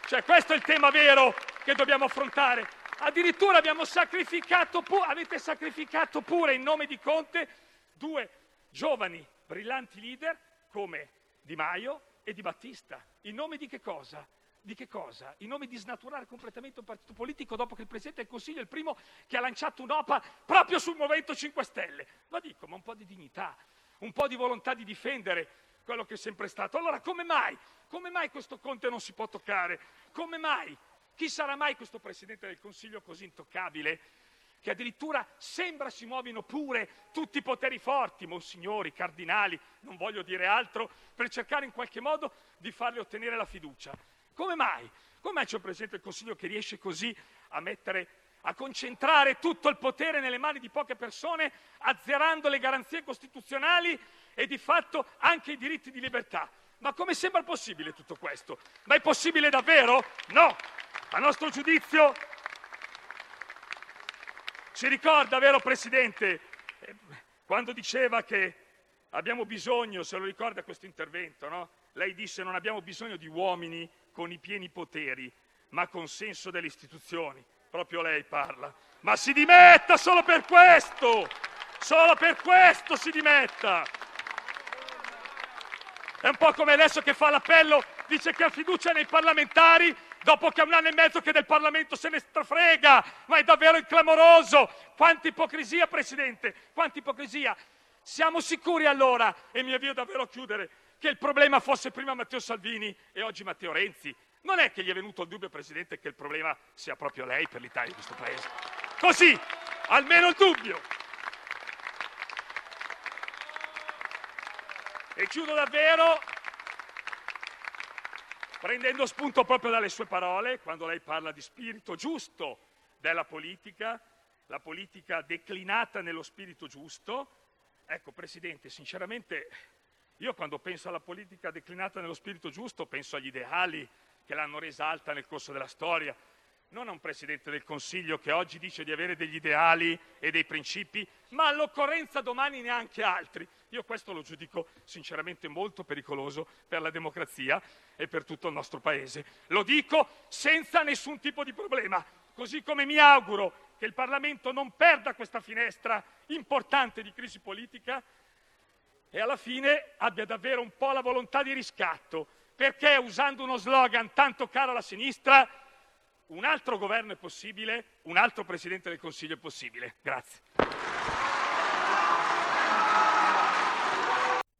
Cioè, questo è il tema vero che dobbiamo affrontare. Addirittura abbiamo sacrificato pu- avete sacrificato pure in nome di Conte due giovani, brillanti leader come Di Maio e Di Battista. In nome di che cosa? Di che cosa? In nome di snaturare completamente un partito politico dopo che il Presidente del Consiglio è il primo che ha lanciato un'OPA proprio sul Movimento 5 Stelle. Lo dico, ma un po' di dignità, un po' di volontà di difendere quello che è sempre stato. Allora come mai? Come mai questo Conte non si può toccare? Come mai? Chi sarà mai questo Presidente del Consiglio così intoccabile? Che addirittura sembra si muovino pure tutti i poteri forti, monsignori, cardinali, non voglio dire altro, per cercare in qualche modo di farle ottenere la fiducia. Come mai? Come mai c'è un Presidente del Consiglio che riesce così a mettere a concentrare tutto il potere nelle mani di poche persone, azzerando le garanzie costituzionali e di fatto anche i diritti di libertà. Ma come sembra possibile tutto questo? Ma è possibile davvero? No! A nostro giudizio ci ricorda, vero Presidente, quando diceva che abbiamo bisogno, se lo ricorda questo intervento, no? Lei disse non abbiamo bisogno di uomini con i pieni poteri, ma con senso delle istituzioni. Proprio lei parla. Ma si dimetta solo per questo! Solo per questo si dimetta! È un po' come adesso che fa l'appello, dice che ha fiducia nei parlamentari, dopo che è un anno e mezzo che del Parlamento se ne strafrega, ma è davvero clamoroso. Quanta ipocrisia, Presidente, quanta ipocrisia. Siamo sicuri allora, e mi avvio davvero a chiudere, che il problema fosse prima Matteo Salvini e oggi Matteo Renzi. Non è che gli è venuto il dubbio, Presidente, che il problema sia proprio lei per l'Italia di questo Paese. Così, almeno il dubbio. E chiudo davvero prendendo spunto proprio dalle sue parole, quando lei parla di spirito giusto della politica, la politica declinata nello spirito giusto. Ecco, Presidente, sinceramente Io quando penso alla politica declinata nello spirito giusto penso agli ideali che l'hanno resa alta nel corso della storia, non a un Presidente del Consiglio che oggi dice di avere degli ideali e dei principi, ma all'occorrenza domani neanche altri. Io questo lo giudico sinceramente molto pericoloso per la democrazia e per tutto il nostro Paese. Lo dico senza nessun tipo di problema, così come mi auguro che il Parlamento non perda questa finestra importante di crisi politica e alla fine abbia davvero un po' la volontà di riscatto, perché usando uno slogan tanto caro alla sinistra, un altro governo è possibile, un altro Presidente del Consiglio è possibile. Grazie.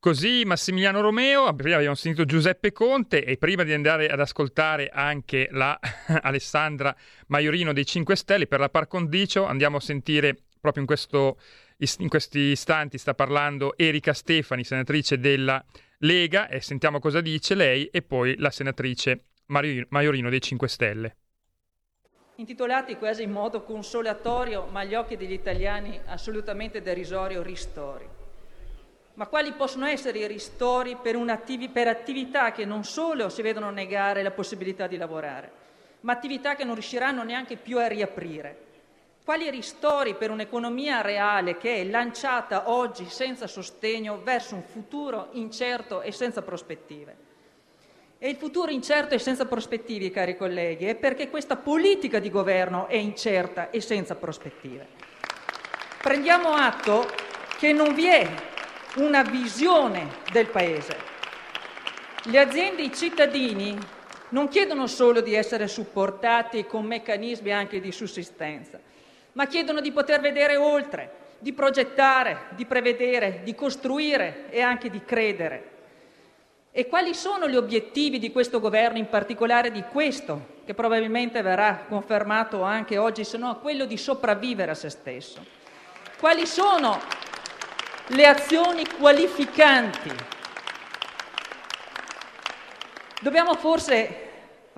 Così Massimiliano Romeo, prima abbiamo sentito Giuseppe Conte e prima di andare ad ascoltare anche la Alessandra Maiorino dei 5 Stelle per la par condicio andiamo a sentire proprio in, questo, in questi istanti sta parlando Erika Stefani, senatrice della Lega e sentiamo cosa dice lei e poi la senatrice Maiorino dei 5 Stelle intitolati quasi in modo consolatorio, ma agli occhi degli italiani assolutamente derisorio, ristori. Ma quali possono essere i ristori per, attivi, per attività che non solo si vedono negare la possibilità di lavorare, ma attività che non riusciranno neanche più a riaprire? Quali ristori per un'economia reale che è lanciata oggi senza sostegno verso un futuro incerto e senza prospettive? E il futuro incerto e senza prospettive, cari colleghi, è perché questa politica di governo è incerta e senza prospettive. Prendiamo atto che non vi è una visione del Paese. Le aziende e i cittadini non chiedono solo di essere supportati con meccanismi anche di sussistenza, ma chiedono di poter vedere oltre, di progettare, di prevedere, di costruire e anche di credere. E quali sono gli obiettivi di questo governo, in particolare di questo, che probabilmente verrà confermato anche oggi, se no quello di sopravvivere a se stesso? Quali sono le azioni qualificanti? Dobbiamo forse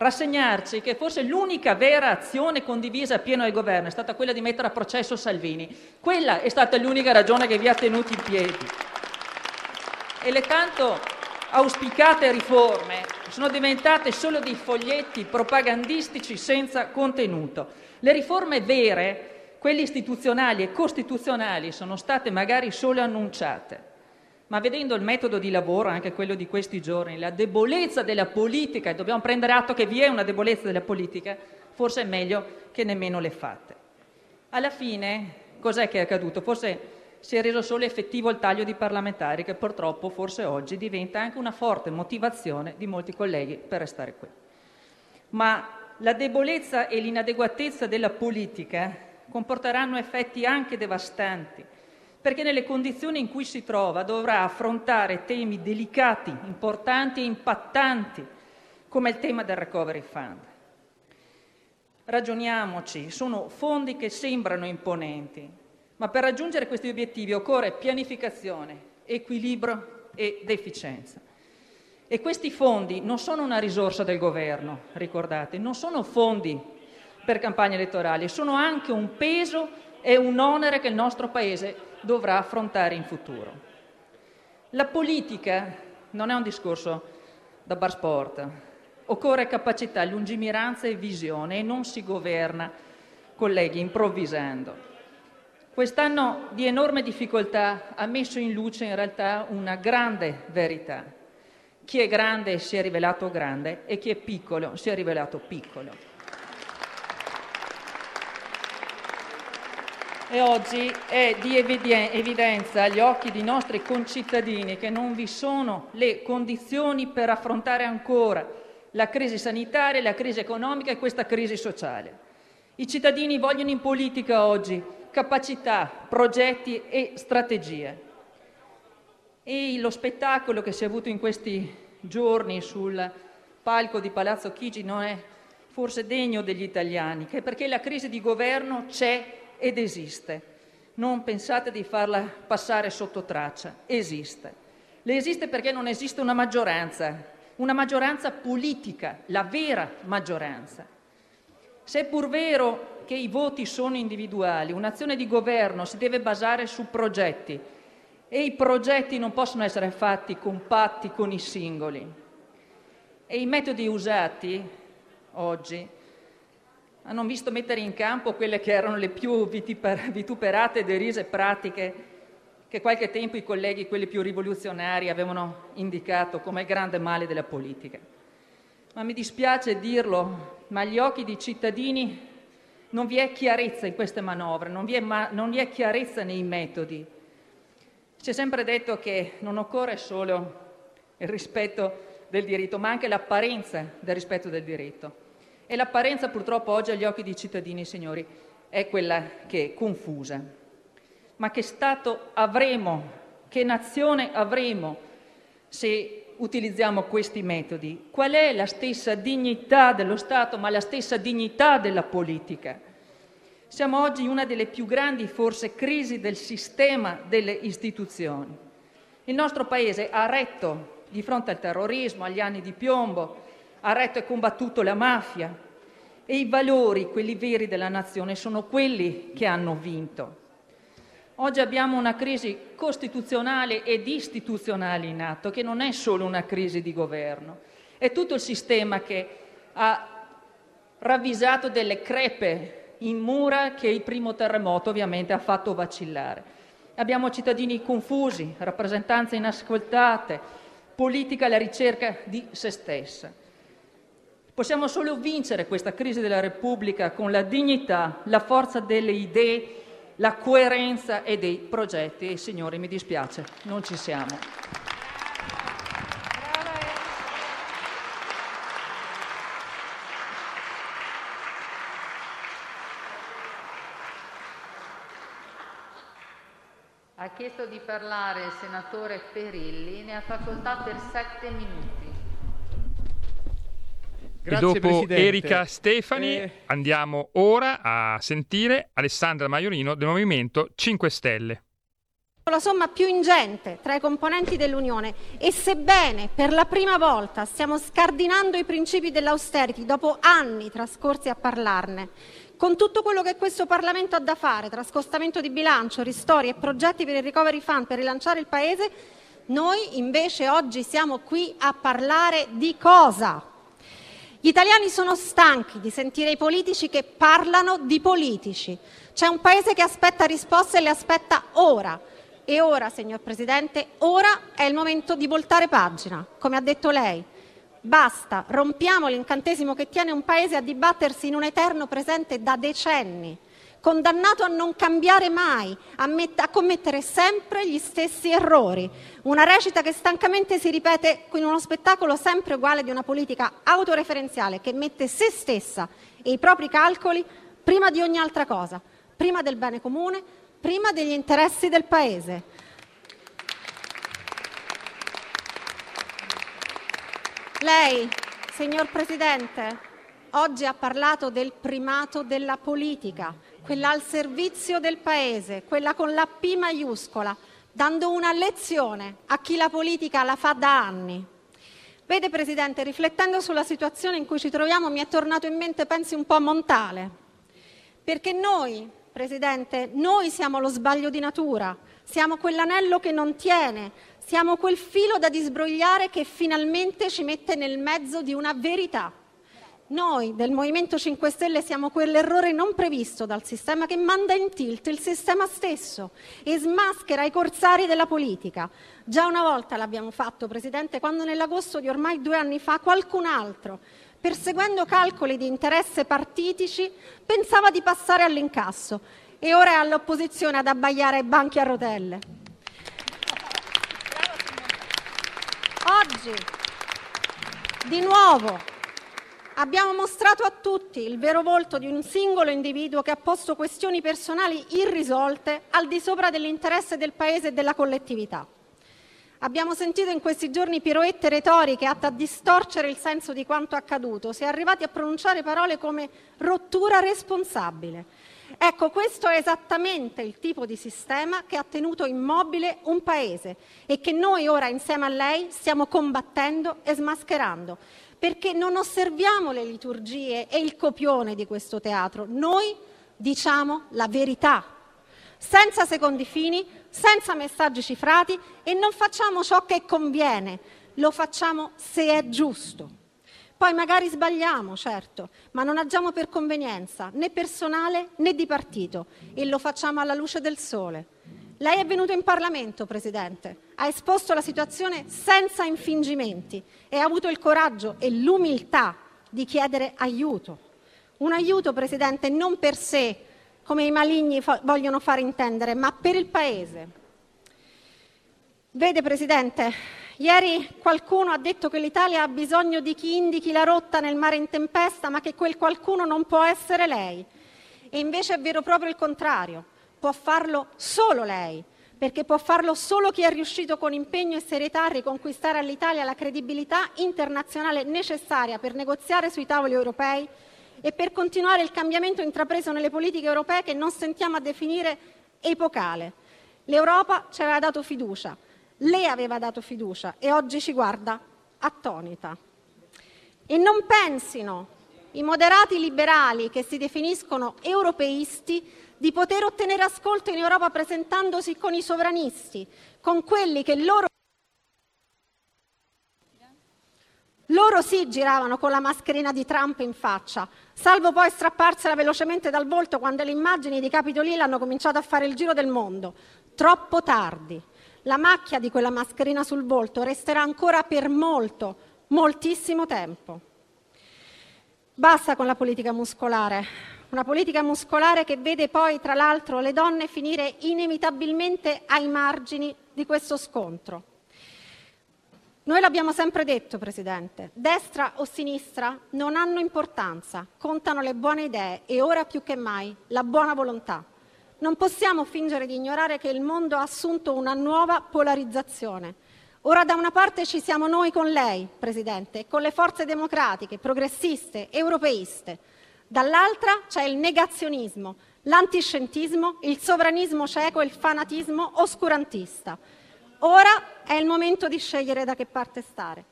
rassegnarci che forse l'unica vera azione condivisa appieno al governo è stata quella di mettere a processo Salvini. Quella è stata l'unica ragione che vi ha tenuti in piedi. E le tanto auspicate riforme sono diventate solo dei foglietti propagandistici senza contenuto. Le riforme vere, quelle istituzionali e costituzionali, sono state magari solo annunciate. Ma vedendo il metodo di lavoro, anche quello di questi giorni, la debolezza della politica, e dobbiamo prendere atto che vi è una debolezza della politica, forse è meglio che nemmeno le fate. Alla fine, cos'è che è accaduto? Forse si è reso solo effettivo il taglio di parlamentari che purtroppo forse oggi diventa anche una forte motivazione di molti colleghi per restare qui. Ma la debolezza e l'inadeguatezza della politica comporteranno effetti anche devastanti, perché nelle condizioni in cui si trova dovrà affrontare temi delicati, importanti e impattanti, come il tema del Recovery Fund. Ragioniamoci, sono fondi che sembrano imponenti, ma per raggiungere questi obiettivi occorre pianificazione, equilibrio ed efficienza. E questi fondi non sono una risorsa del governo, ricordate, non sono fondi per campagne elettorali, sono anche un peso e un onere che il nostro Paese dovrà affrontare in futuro. La politica non è un discorso da bar sport, occorre capacità, lungimiranza e visione e non si governa, colleghi, improvvisando. Quest'anno di enorme difficoltà ha messo in luce in realtà una grande verità. Chi è grande si è rivelato grande e chi è piccolo si è rivelato piccolo. E oggi è di evidenza agli occhi dei nostri concittadini che non vi sono le condizioni per affrontare ancora la crisi sanitaria, la crisi economica e questa crisi sociale. I cittadini vogliono in politica oggi capacità, progetti e strategie. E lo spettacolo che si è avuto in questi giorni sul palco di Palazzo Chigi non è forse degno degli italiani, perché la crisi di governo c'è ed esiste. Non pensate di farla passare sotto traccia, esiste. Le esiste perché non esiste una maggioranza, una maggioranza politica, la vera maggioranza. Se è pur vero che i voti sono individuali, un'azione di governo si deve basare su progetti e i progetti non possono essere fatti compatti con i singoli. E i metodi usati oggi hanno visto mettere in campo quelle che erano le più vituperate e derise pratiche che qualche tempo i colleghi, quelli più rivoluzionari, avevano indicato come il grande male della politica. Ma mi dispiace dirlo, ma agli occhi dei cittadini non vi è chiarezza in queste manovre, non vi è, ma- non vi è chiarezza nei metodi. Si è sempre detto che non occorre solo il rispetto del diritto, ma anche l'apparenza del rispetto del diritto. E l'apparenza purtroppo oggi agli occhi dei cittadini, signori, è quella che è confusa ma che Stato avremo, che nazione avremo se utilizziamo questi metodi? Qual è la stessa dignità dello Stato, ma la stessa dignità della politica? Siamo oggi in una delle più grandi, forse, crisi del sistema delle istituzioni. Il nostro Paese ha retto di fronte al terrorismo, agli anni di piombo, ha retto e combattuto la mafia e i valori, quelli veri della nazione, sono quelli che hanno vinto. Oggi abbiamo una crisi costituzionale ed istituzionale in atto, che non è solo una crisi di governo, è tutto il sistema che ha ravvisato delle crepe in mura che il primo terremoto ovviamente ha fatto vacillare. Abbiamo cittadini confusi, rappresentanze inascoltate, politica alla ricerca di se stessa. Possiamo solo vincere questa crisi della Repubblica con la dignità, la forza delle idee la coerenza e dei progetti e signori mi dispiace, non ci siamo. Ha chiesto di parlare il senatore Perilli, ne ha facoltà per sette minuti. Grazie, e dopo Presidente. Erika Stefani eh... andiamo ora a sentire Alessandra Maiorino del Movimento 5 Stelle la somma più ingente tra i componenti dell'Unione e sebbene per la prima volta stiamo scardinando i principi dell'austerity dopo anni trascorsi a parlarne, con tutto quello che questo Parlamento ha da fare tra scostamento di bilancio, ristori e progetti per il recovery fund per rilanciare il Paese, noi invece oggi siamo qui a parlare di cosa? Gli italiani sono stanchi di sentire i politici che parlano di politici. C'è un Paese che aspetta risposte e le aspetta ora. E ora, signor Presidente, ora è il momento di voltare pagina, come ha detto lei. Basta, rompiamo l'incantesimo che tiene un Paese a dibattersi in un eterno presente da decenni condannato a non cambiare mai, a, met- a, commettere sempre gli stessi errori. Una recita che stancamente si ripete in uno spettacolo sempre uguale di una politica autoreferenziale che mette se stessa e i propri calcoli prima di ogni altra cosa, prima del bene comune, prima degli interessi del Paese. Lei, signor Presidente, oggi ha parlato del primato della politica quella al servizio del Paese, quella con la P maiuscola, dando una lezione a chi la politica la fa da anni. Vede Presidente, riflettendo sulla situazione in cui ci troviamo mi è tornato in mente, pensi un po' Montale, perché noi, Presidente, noi siamo lo sbaglio di natura, siamo quell'anello che non tiene, siamo quel filo da disbrogliare che finalmente ci mette nel mezzo di una verità. Noi del Movimento 5 Stelle siamo quell'errore non previsto dal sistema che manda in tilt il sistema stesso e smaschera i corsari della politica. Già una volta l'abbiamo fatto, Presidente, quando nell'agosto di ormai due anni fa qualcun altro, perseguendo calcoli di interesse partitici, pensava di passare all'incasso e ora è all'opposizione ad abbaiare ai banchi a rotelle. Oggi, di nuovo, Abbiamo mostrato a tutti il vero volto di un singolo individuo che ha posto questioni personali irrisolte al di sopra dell'interesse del Paese e della collettività. Abbiamo sentito in questi giorni piroette retoriche atte a distorcere il senso di quanto accaduto. Si è arrivati a pronunciare parole come rottura responsabile. Ecco, questo è esattamente il tipo di sistema che ha tenuto immobile un Paese e che noi ora, insieme a lei, stiamo combattendo e smascherando perché non osserviamo le liturgie e il copione di questo teatro, noi diciamo la verità. senza secondi fini, senza messaggi cifrati e non facciamo ciò che conviene, lo facciamo se è giusto. Poi magari sbagliamo, certo, ma non agiamo per convenienza, né personale né di partito, e lo facciamo alla luce del sole. Lei è venuto in Parlamento, Presidente, ha esposto la situazione senza infingimenti e ha avuto il coraggio e l'umiltà di chiedere aiuto. Un aiuto, Presidente, non per sé, come i maligni vogliono far intendere, ma per il Paese. Vede, Presidente, ieri qualcuno ha detto che l'Italia ha bisogno di chi indichi la rotta nel mare in tempesta, ma che quel qualcuno non può essere lei. E invece è vero proprio il contrario, può farlo solo lei, perché può farlo solo chi è riuscito con impegno e serietà a riconquistare all'Italia la credibilità internazionale necessaria per negoziare sui tavoli europei e per continuare il cambiamento intrapreso nelle politiche europee che non sentiamo a definire epocale. L'Europa ci aveva dato fiducia, lei aveva dato fiducia e oggi ci guarda attonita. E non pensino i moderati liberali che si definiscono europeisti di poter ottenere ascolto in Europa presentandosi con i sovranisti, con quelli che loro Loro sì giravano con la mascherina di Trump in faccia, salvo poi strapparsela velocemente dal volto quando le immagini di Capitolino hanno cominciato a fare il giro del mondo. Troppo tardi. La macchia di quella mascherina sul volto resterà ancora per molto, moltissimo tempo. Basta con la politica muscolare, una politica muscolare che vede poi, tra l'altro, le donne finire inevitabilmente ai margini di questo scontro. Noi l'abbiamo sempre detto, Presidente, destra o sinistra non hanno importanza, contano le buone idee e ora più che mai la buona volontà. Non possiamo fingere di ignorare che il mondo ha assunto una nuova polarizzazione. Ora da una parte ci siamo noi con lei, Presidente, e con le forze democratiche, progressiste, europeiste. Dall'altra c'è il negazionismo, l'antiscientismo, il sovranismo cieco e il fanatismo oscurantista. Ora è il momento di scegliere da che parte stare.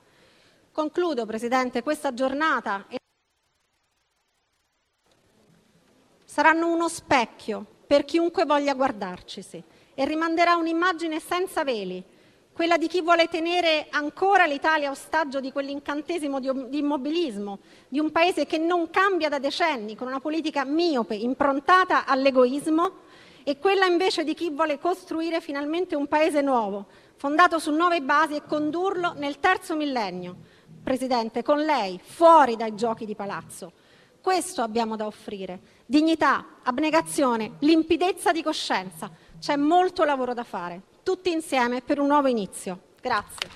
Concludo, Presidente, questa giornata saranno uno specchio per chiunque voglia guardarcisi e rimanderà un'immagine senza veli, quella di chi vuole tenere ancora l'Italia ostaggio di quell'incantesimo di immobilismo, di un paese che non cambia da decenni, con una politica miope, improntata all'egoismo, e quella invece di chi vuole costruire finalmente un paese nuovo, fondato su nuove basi e condurlo nel terzo millennio. Presidente, con lei, fuori dai giochi di palazzo. Questo abbiamo da offrire. Dignità, abnegazione, limpidezza di coscienza. C'è molto lavoro da fare, tutti insieme per un nuovo inizio. Grazie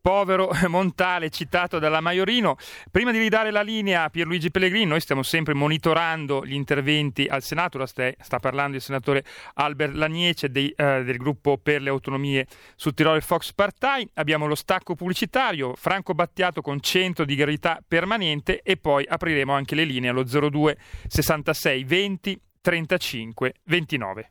povero Montale citato dalla Maiorino. Prima di ridare la linea a Pierluigi Pellegrini, noi stiamo sempre monitorando gli interventi al Senato, sta, sta parlando il senatore Albert Laniece dei, eh, del gruppo per le autonomie su Tirol Fox Partei, abbiamo lo stacco pubblicitario, Franco Battiato con centro di gravità permanente e poi apriremo anche le linee allo 02 66 20 35 29.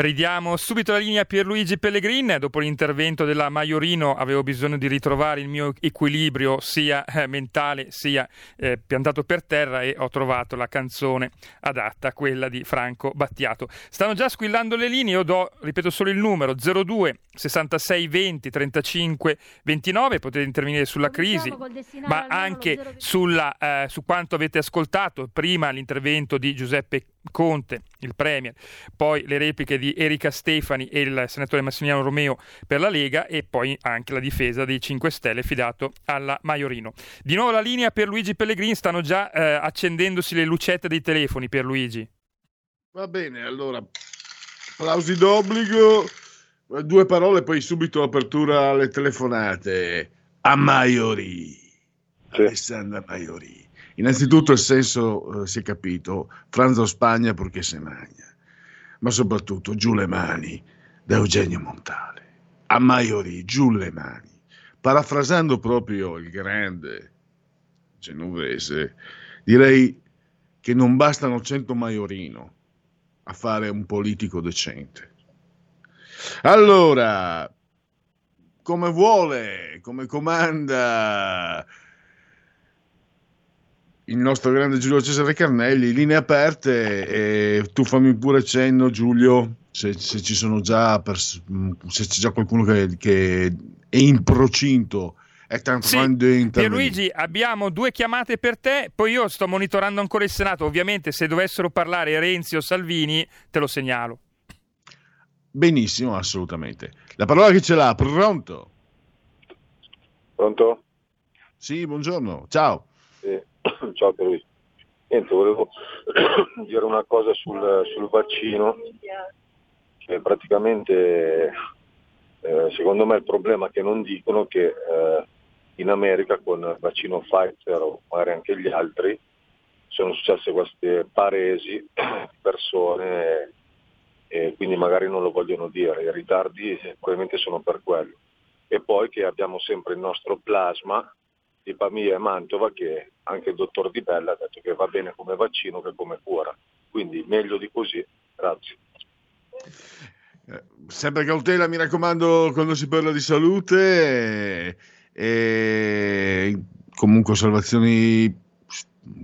Ridiamo subito la linea a Pierluigi Pellegrin. Dopo l'intervento della Maiorino avevo bisogno di ritrovare il mio equilibrio sia eh, mentale sia eh, piantato per terra e ho trovato la canzone adatta, quella di Franco Battiato. Stanno già squillando le linee, io do, ripeto solo il numero, 02 66 20 35 29, potete intervenire sulla crisi, ma anche sulla, eh, su quanto avete ascoltato prima l'intervento di Giuseppe Conte, il Premier, poi le repliche di Erika Stefani e il senatore Massimiliano Romeo per la Lega e poi anche la difesa dei 5 Stelle fidato alla Maiorino. Di nuovo la linea per Luigi Pellegrini, stanno già eh, accendendosi le lucette dei telefoni per Luigi. Va bene, allora, applausi d'obbligo, due parole, poi subito apertura alle telefonate. A Maiori, Alessandra Maiori. Innanzitutto il senso eh, si è capito, Franzo Spagna perché se magna, ma soprattutto giù le mani da Eugenio Montale. A Maiori, giù le mani. Parafrasando proprio il grande genovese, direi che non bastano 100 Maiorino a fare un politico decente. Allora, come vuole, come comanda il nostro grande Giulio Cesare Carnelli, linee aperte e tu fammi pure cenno Giulio se, se ci sono già pers- se c'è già qualcuno che, che è in procinto è tanto Sì, Pierluigi, abbiamo due chiamate per te, poi io sto monitorando ancora il Senato, ovviamente se dovessero parlare Renzi o Salvini te lo segnalo. benissimo assolutamente. La parola che ce l'ha? Pronto? Pronto? sì buongiorno. Ciao Eh, ciao per lui. Niente, volevo dire una cosa sul, sul vaccino, che praticamente eh, secondo me il problema è che non dicono che eh, in America con il vaccino Pfizer o magari anche gli altri sono successe queste paresi di persone e quindi magari non lo vogliono dire, i ritardi probabilmente sono per quello. E poi che abbiamo sempre il nostro plasma di Pamia e Mantova che anche il dottor Di Bella ha detto che va bene come vaccino che come cura, quindi meglio di così, grazie. Eh, Sempre cautela, mi raccomando, quando si parla di salute. E comunque osservazioni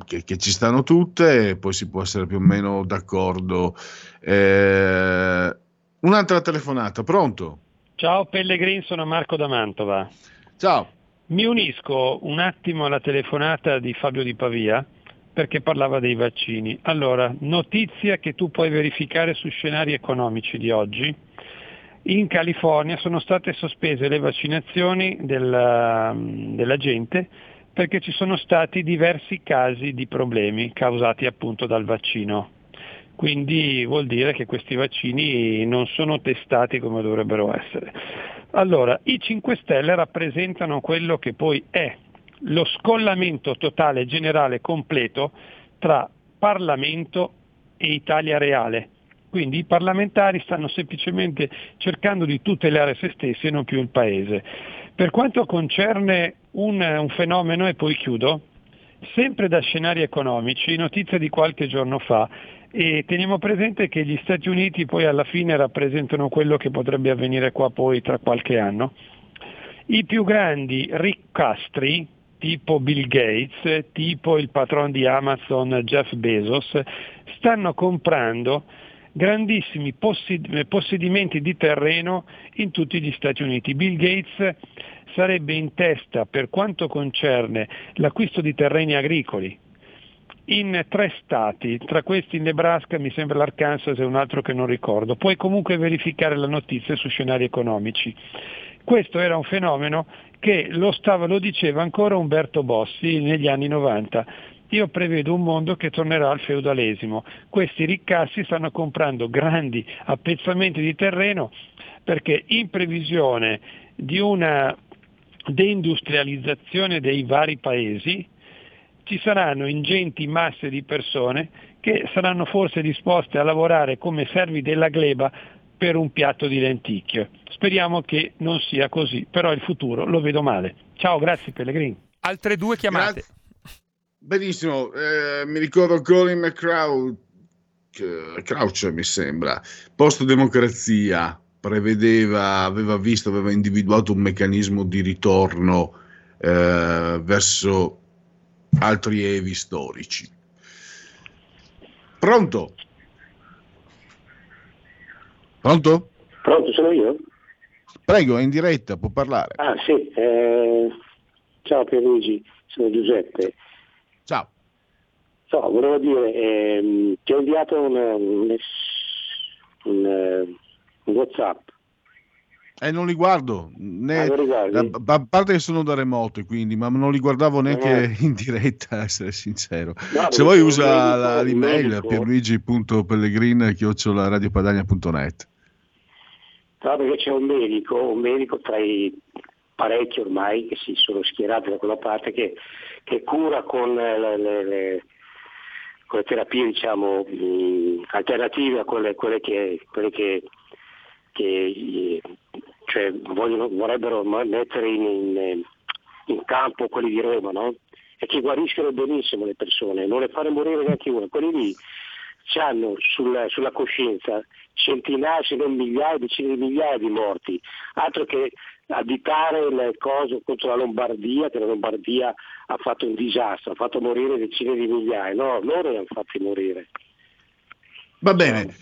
che, che ci stanno tutte, e poi si può essere più o meno d'accordo. Eh, un'altra telefonata, pronto? Ciao Pellegrin, sono Marco da Mantova. Ciao. Mi unisco un attimo alla telefonata di Fabio di Pavia perché parlava dei vaccini. Allora, notizia che tu puoi verificare su scenari economici di oggi. In California sono state sospese le vaccinazioni della, della gente perché ci sono stati diversi casi di problemi causati appunto dal vaccino. Quindi vuol dire che questi vaccini non sono testati come dovrebbero essere. Allora, i 5 Stelle rappresentano quello che poi è lo scollamento totale, generale, completo tra Parlamento e Italia reale. Quindi i parlamentari stanno semplicemente cercando di tutelare se stessi e non più il Paese. Per quanto concerne un, un fenomeno, e poi chiudo, sempre da scenari economici, notizia di qualche giorno fa, e teniamo presente che gli Stati Uniti poi alla fine rappresentano quello che potrebbe avvenire qua poi tra qualche anno. I più grandi riccastri, tipo Bill Gates, tipo il patron di Amazon Jeff Bezos, stanno comprando grandissimi possed- possedimenti di terreno in tutti gli Stati Uniti. Bill Gates sarebbe in testa per quanto concerne l'acquisto di terreni agricoli in tre stati, tra questi Nebraska, mi sembra l'Arkansas e un altro che non ricordo. Puoi comunque verificare la notizia su scenari economici. Questo era un fenomeno che lo, stava, lo diceva ancora Umberto Bossi negli anni 90. Io prevedo un mondo che tornerà al feudalesimo. Questi riccassi stanno comprando grandi appezzamenti di terreno perché in previsione di una deindustrializzazione dei vari paesi ci saranno ingenti masse di persone che saranno forse disposte a lavorare come servi della gleba per un piatto di lenticchie. Speriamo che non sia così, però il futuro lo vedo male. Ciao, grazie Pellegrini. Altre due chiamate. Grazie. Benissimo, eh, mi ricordo Colin McCrouch, Crouch mi sembra, post democrazia, prevedeva, aveva visto, aveva individuato un meccanismo di ritorno eh, verso altri evi storici. Pronto? Pronto? Pronto, sono io? Prego, è in diretta, può parlare. Ah sì, eh, ciao Pierluigi, sono Giuseppe. Ciao. So, volevo dire, ehm, ti ho inviato un, un, un, eh, un Whatsapp. Eh, non li guardo, né, Ah, a, parte che sono da remoto, quindi, ma non li guardavo neanche Eh. in diretta, a essere sincero. perché Se vuoi usa la, l'email medico. pierluigi.pellegrin.radiopadania.net No, perché c'è un medico, un medico tra i parecchi ormai che si sono schierati da quella parte che, che cura con le, le- le- con le terapie diciamo, alternative a quelle, quelle che, quelle che, che, eh, cioè, vogliono- vorrebbero mettere in, in- in campo quelli di Roma, no? E che guariscono benissimo le persone, non le fare morire neanche una. Quelli lì hanno sulla, sulla coscienza centinaia, se non migliaia, decine di migliaia di morti, altro che additare le cose contro la Lombardia, che la Lombardia ha fatto un disastro, ha fatto morire decine di migliaia, no, loro li hanno fatti morire. Va bene.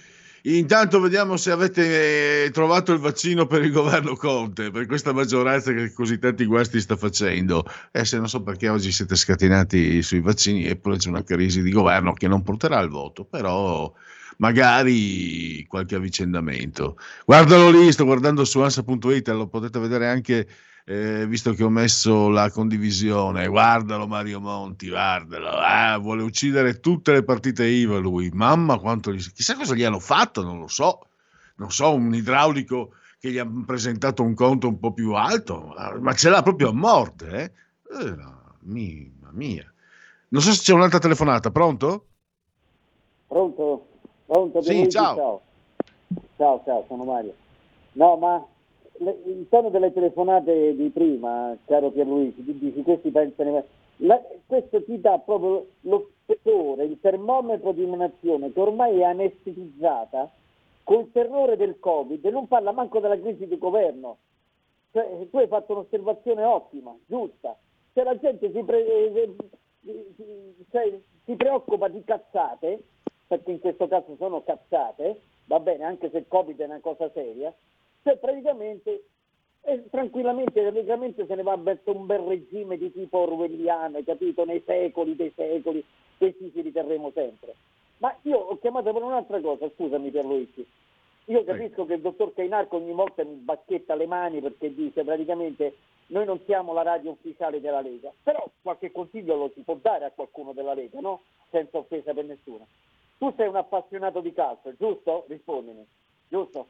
Intanto vediamo se avete eh, trovato il vaccino per il governo Conte, per questa maggioranza che così tanti guasti sta facendo. E se non so perché oggi siete scatenati sui vaccini, eppure c'è una crisi di governo che non porterà al voto, però magari qualche avvicendamento. Guardalo lì, sto guardando su ansa.it, lo potete vedere anche eh, visto che ho messo la condivisione. Guardalo Mario Monti, guardalo. Ah, vuole uccidere tutte le partite IVA lui. Mamma quanto gli... Chissà cosa gli hanno fatto, non lo so. Non so, un idraulico che gli ha presentato un conto un po' più alto, ma ce l'ha proprio a morte, eh? Eh, no, mamma mia. Non so se c'è un'altra telefonata, pronto? Pronto? Pronto? Sì, ciao. ciao. Ciao, ciao, sono Mario. No, ma le- il tono delle telefonate di prima, caro Pierluigi, tu dici questi pensano... la- questo ti dà proprio lo spessore, il termometro di una nazione che ormai è anestetizzata col terrore del Covid e non parla manco della crisi di governo. Cioè, tu hai fatto un'osservazione ottima, giusta. Cioè, la gente si, pre- eh, eh, cioè, si preoccupa di cazzate, perché in questo caso sono cazzate, va bene, anche se il Covid è una cosa seria, cioè praticamente e tranquillamente e allegramente se ne va verso un bel regime di tipo orwelliano, capito? Nei secoli dei secoli, questi ci riterremo sempre. Ma io ho chiamato per un'altra cosa, scusami Pierluigi. Io capisco che il dottor Cainarco ogni volta mi bacchetta le mani perché dice praticamente noi non siamo la radio ufficiale della Lega, però qualche consiglio lo si può dare a qualcuno della Lega, no? Senza offesa per nessuno. Tu sei un appassionato di calcio, giusto? Rispondimi, giusto?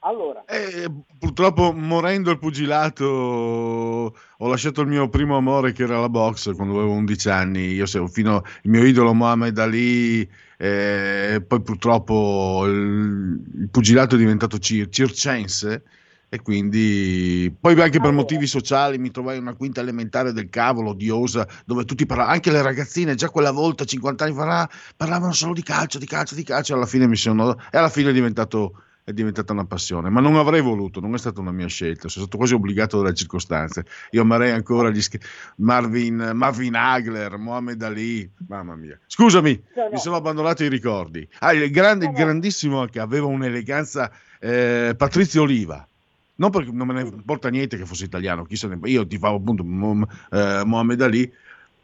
Allora, Eh, purtroppo morendo il pugilato ho lasciato il mio primo amore che era la box quando avevo 11 anni. Io seguo fino il mio idolo Mohamed Ali, eh, poi purtroppo il, il pugilato è diventato cir- circense e quindi poi anche per motivi sociali mi trovai in una quinta elementare del cavolo odiosa dove tutti parlavano, anche le ragazzine già quella volta 50 anni fa parlavano solo di calcio, di calcio, di calcio alla fine mi sono e alla fine è diventato è diventata una passione, ma non avrei voluto, non è stata una mia scelta, sono stato quasi obbligato dalle circostanze. Io amerei ancora gli sch- Marvin, Marvin Hagler, Mohamed Ali, mamma mia. Scusami, mi sono abbandonato i ricordi. Ah, il, grande, il grandissimo che aveva un'eleganza, eh, Patrizio Oliva. Non perché non me ne importa niente che fosse italiano, chi se ne io ti favo appunto Mo- eh, Mohamed Ali.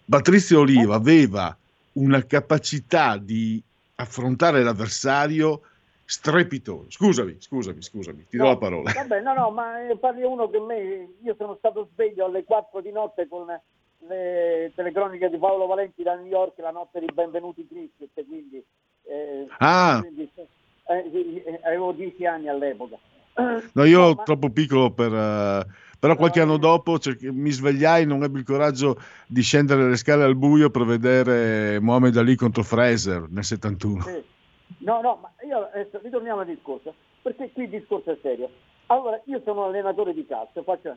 Patrizio Oliva aveva una capacità di affrontare l'avversario strepitoso. Scusami, scusami, scusami, ti do No, la parola. Vabbè, no, no, ma eh, parli uno che me, io sono stato sveglio alle 4 di notte con le telecroniche di Paolo Valenti da New York la notte di Benvenuti Cricket, quindi, eh, Ah. quindi, eh, sì, eh, avevo 10 anni all'epoca. No, io ero troppo piccolo per... eh, però qualche anno dopo cerch- mi svegliai non ebbi il coraggio di scendere le scale al buio per vedere Mohamed Ali contro Fraser nel 71. Sì. No, no, ma io adesso ritorniamo al discorso, perché qui il discorso è serio. Allora, io sono allenatore di calcio, faccio,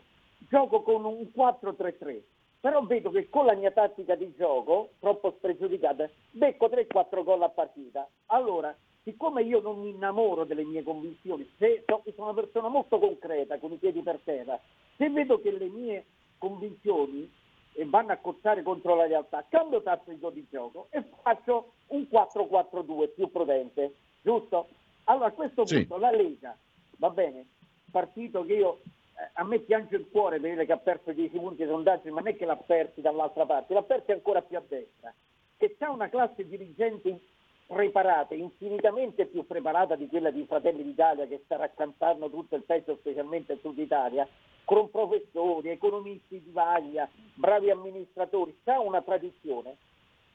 gioco con un 4-3-3, però vedo che con la mia tattica di gioco, troppo spregiudicata, becco 3-4 gol a partita. Allora, siccome io non mi innamoro delle mie convinzioni, se so- sono una persona molto concreta, con i piedi per terra, se vedo che le mie convinzioni e vanno a cozzare contro la realtà, cambio tattico di gioco e faccio un 4-4-2 più prudente, giusto? Allora a questo Sì. punto la Lega, va bene, partito che io, eh, a me piange il cuore vedere che ha perso 10 punti ai sondaggi, ma non è che l'ha persi dall'altra parte, l'ha persi ancora più a destra, che c'ha una classe dirigente preparata, infinitamente più preparata di quella di Fratelli d'Italia che sta raccontando tutto il peggio, specialmente al sud Italia, con professori, economisti di vaglia, bravi amministratori, ha una tradizione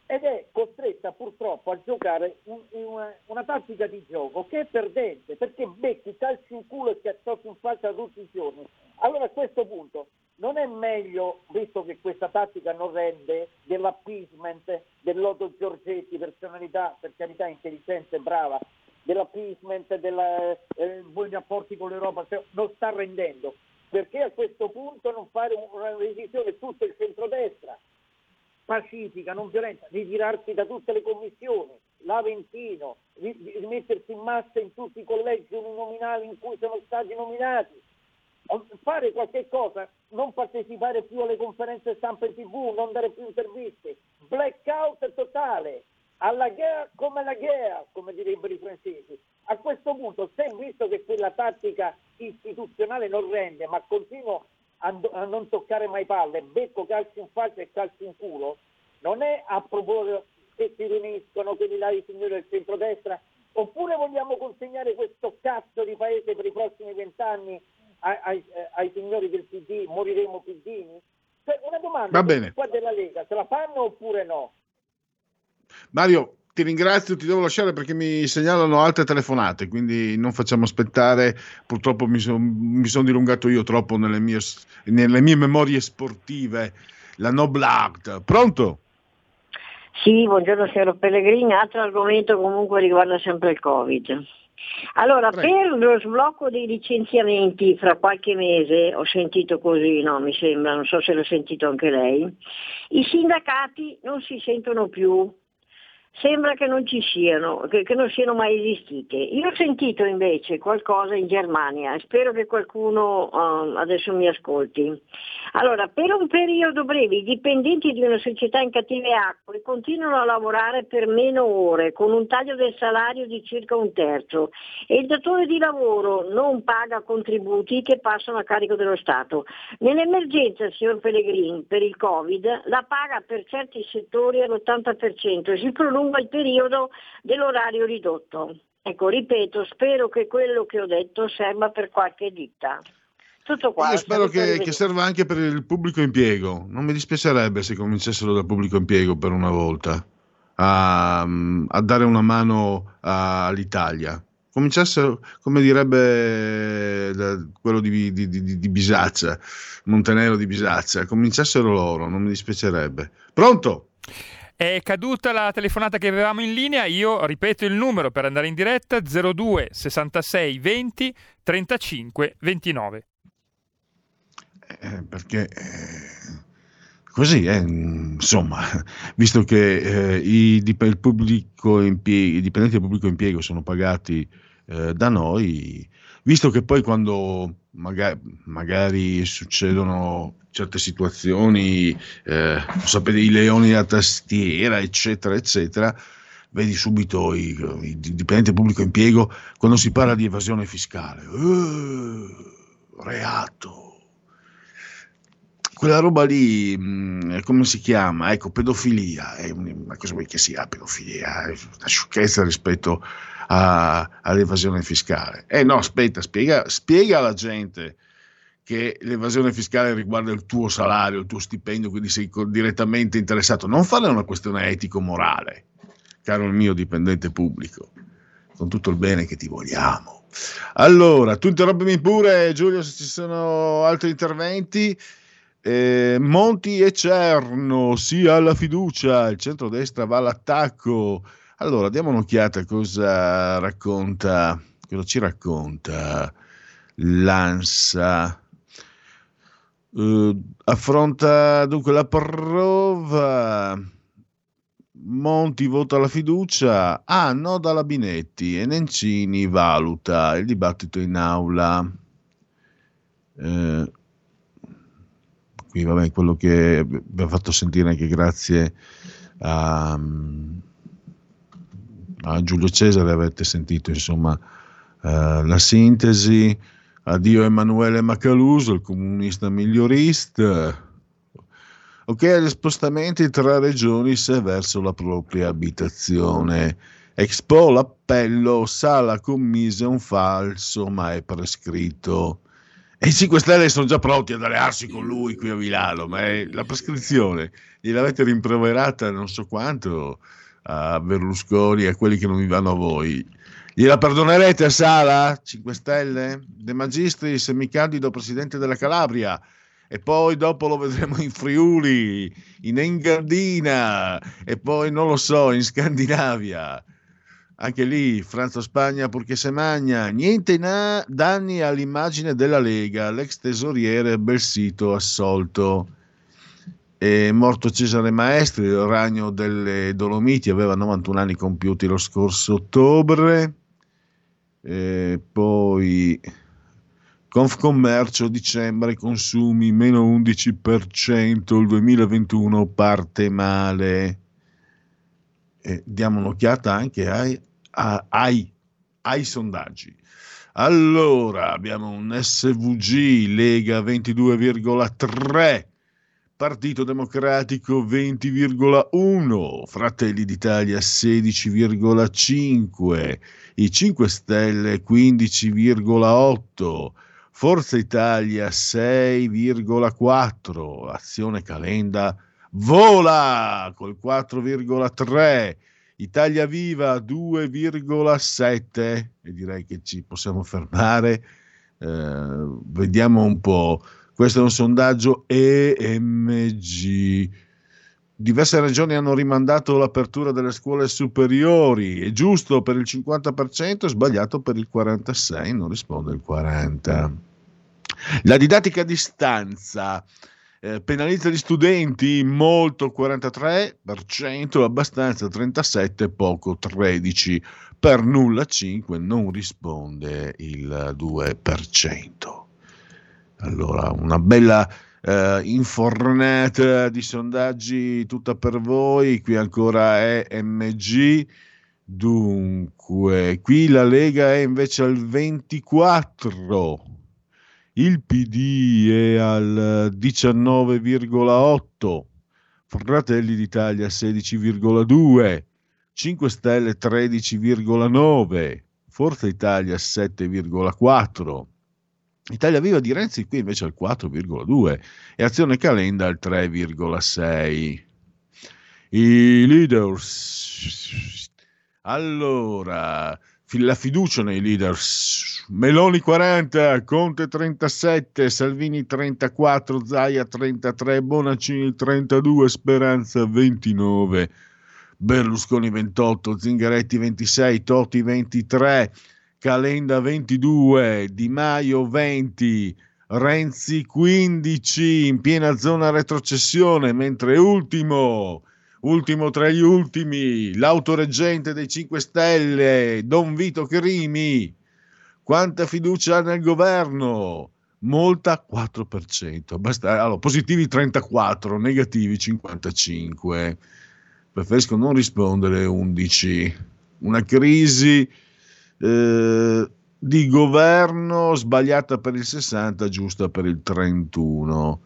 ed è costretta purtroppo a giocare un- una, una tattica di gioco che è perdente perché becchi calci in culo e cazzotto in faccia tutti i giorni. Allora a questo punto non è meglio, visto che questa tattica non rende, dell'appeasement, dell'Otto Giorgetti, personalità, per carità intelligente e brava, dell'appeasement, dei buoni rapporti con l'Europa, cioè, non sta rendendo. Perché a questo punto non fare un- una revisione tutto il centrodestra? pacifica, non violenta, ritirarsi da tutte le commissioni, l'Aventino, ri- rimettersi in massa in tutti i collegi uninominali in cui sono stati nominati, fare qualche cosa, non partecipare più alle conferenze stampa in tv, non dare più interviste, blackout totale, alla guerra come la guerra, come direbbero i francesi. A questo punto, se visto che quella tattica istituzionale non rende, ma continuo a, a non toccare mai palle, becco calci in faccia e calci in culo, non è a proporre che si riuniscono quelli là i signori del centrodestra, oppure vogliamo consegnare questo cazzo di paese per i prossimi vent'anni ai, ai- ai signori del PD, moriremo piddini? Cioè, una domanda qua della Lega, se la fanno oppure no? Mario, ti ringrazio, ti devo lasciare perché mi segnalano altre telefonate, quindi non facciamo aspettare. Purtroppo mi sono dilungato io troppo nelle mie, nelle mie memorie sportive. La Noble Art. Pronto? Sì, buongiorno signor Pellegrini, altro argomento comunque riguarda sempre il Covid. Allora, per lo sblocco dei licenziamenti fra qualche mese, ho sentito così, no, mi sembra, non so se l'ha sentito anche lei, i sindacati non si sentono più, sembra che non ci siano, che, che non siano mai esistite. Io ho sentito invece qualcosa in Germania spero che qualcuno uh, adesso mi ascolti. Allora, per un periodo breve i dipendenti di una società in cattive acque continuano a lavorare per meno ore, con un taglio del salario di circa un terzo e il datore di lavoro non paga contributi che passano a carico dello Stato. Nell'emergenza, signor Pellegrini, per il Covid, la paga per certi settori all'80% e si prolunga il periodo dell'orario ridotto. Ecco, ripeto, spero che quello che ho detto serva per qualche ditta. Tutto qua. Io spero che, che serva anche per il pubblico impiego. Non mi dispiacerebbe se cominciassero dal pubblico impiego per una volta a, a dare una mano a- all'Italia. Cominciassero, come direbbe da- quello di, di, di, di Bisaccia, Montenero di Bisaccia, cominciassero loro, non mi dispiacerebbe. Pronto? È caduta la telefonata che avevamo in linea, io ripeto il numero per andare in diretta 02 66 20 35 29. Eh, perché eh, così, eh, insomma, visto che eh, i, il pubblico impie- i dipendenti del pubblico impiego sono pagati eh, da noi, visto che poi quando maga- magari succedono certe situazioni, eh, sapete, i leoni a tastiera, eccetera, eccetera, vedi subito i, i dipendenti pubblico impiego quando si parla di evasione fiscale. Eh, reato quella roba lì, mh, come si chiama? Ecco, pedofilia. Un- ma cosa vuoi che sia pedofilia? È una sciocchezza rispetto a- all'evasione fiscale. Eh no, aspetta, spiega, spiega alla gente che l'evasione fiscale riguarda il tuo salario, il tuo stipendio, quindi sei direttamente interessato. Non farne una questione etico-morale, caro il mio dipendente pubblico, con tutto il bene che ti vogliamo. Allora, tu interrompimi pure, Giulio, se ci sono altri interventi. Eh, Monti e Cerno, sì alla fiducia, il centrodestra va all'attacco. Allora, diamo un'occhiata a cosa racconta, cosa ci racconta l'ANSA. Eh, affronta dunque la prova. Monti vota la fiducia. Ah, no, dalla Binetti e Nencini valuta il dibattito in aula. Eh, qui vabbè, quello che abbiamo fatto sentire anche grazie a, a Giulio Cesare, avete sentito insomma eh, la sintesi. Addio Emanuele Macaluso, il comunista migliorista. Ok, gli spostamenti tra regioni se verso la propria abitazione. Expo l'appello, Sala commise un falso, ma è prescritto. E i 5 Stelle sono già pronti ad allearsi con lui qui a Milano, ma è la prescrizione gliel'avete rimproverata non so quanto a Berlusconi a quelli che non vi vanno a voi. Gliela perdonerete a Sala? 5 Stelle? De Magistris, mi candido presidente della Calabria e poi dopo lo vedremo in Friuli, in Engadina e poi non lo so, in Scandinavia. Anche lì, Francia-Spagna purché se magna, niente na- danni all'immagine della Lega, l'ex tesoriere Belsito assolto. È morto Cesare Maestri, il ragno delle Dolomiti, aveva 91 anni compiuti lo scorso ottobre. E poi Confcommercio dicembre consumi meno 11%, il 2021 parte male. E diamo un'occhiata anche ai, ai, ai sondaggi. Allora, abbiamo un SVG Lega 22,3, Partito Democratico 20,1, Fratelli d'Italia 16,5, i 5 Stelle 15,8, Forza Italia 6,4, Azione Calenda vola col 4,3, Italia Viva 2,7 e direi che ci possiamo fermare. Eh, vediamo un po'. Questo è un sondaggio EMG. Diverse regioni hanno rimandato l'apertura delle scuole superiori, è giusto per il 50%, sbagliato per il 46%, non risponde il 40%. La didattica a distanza eh, penalizza gli studenti molto 43%, abbastanza 37%, poco 13%, per nulla 5% non risponde il 2%. Allora, una bella eh, infornata di sondaggi tutta per voi, qui ancora è MG. Dunque, qui la Lega è invece al 24, il PD è al 19,8, Fratelli d'Italia 16,2, 5 Stelle 13,9, Forza Italia 7,4, Italia Viva di Renzi qui invece al 4,2 e Azione Calenda al 3,6. I leaders. Allora, la fiducia nei leaders. Meloni 40, Conte 37, Salvini 34, Zaia 33, Bonaccini 32, Speranza 29, Berlusconi 28, Zingaretti 26, Totti 23, Calenda 22, Di Maio 20, Renzi 15 in piena zona retrocessione, mentre ultimo, ultimo tra gli ultimi, l'autoreggente dei 5 Stelle, Don Vito Crimi. Quanta fiducia ha nel governo? Molta 4%, basta, allora, positivi 34, negativi 55. Preferisco non rispondere 11. Una crisi eh, di governo sbagliata per il 60, giusta per il 31.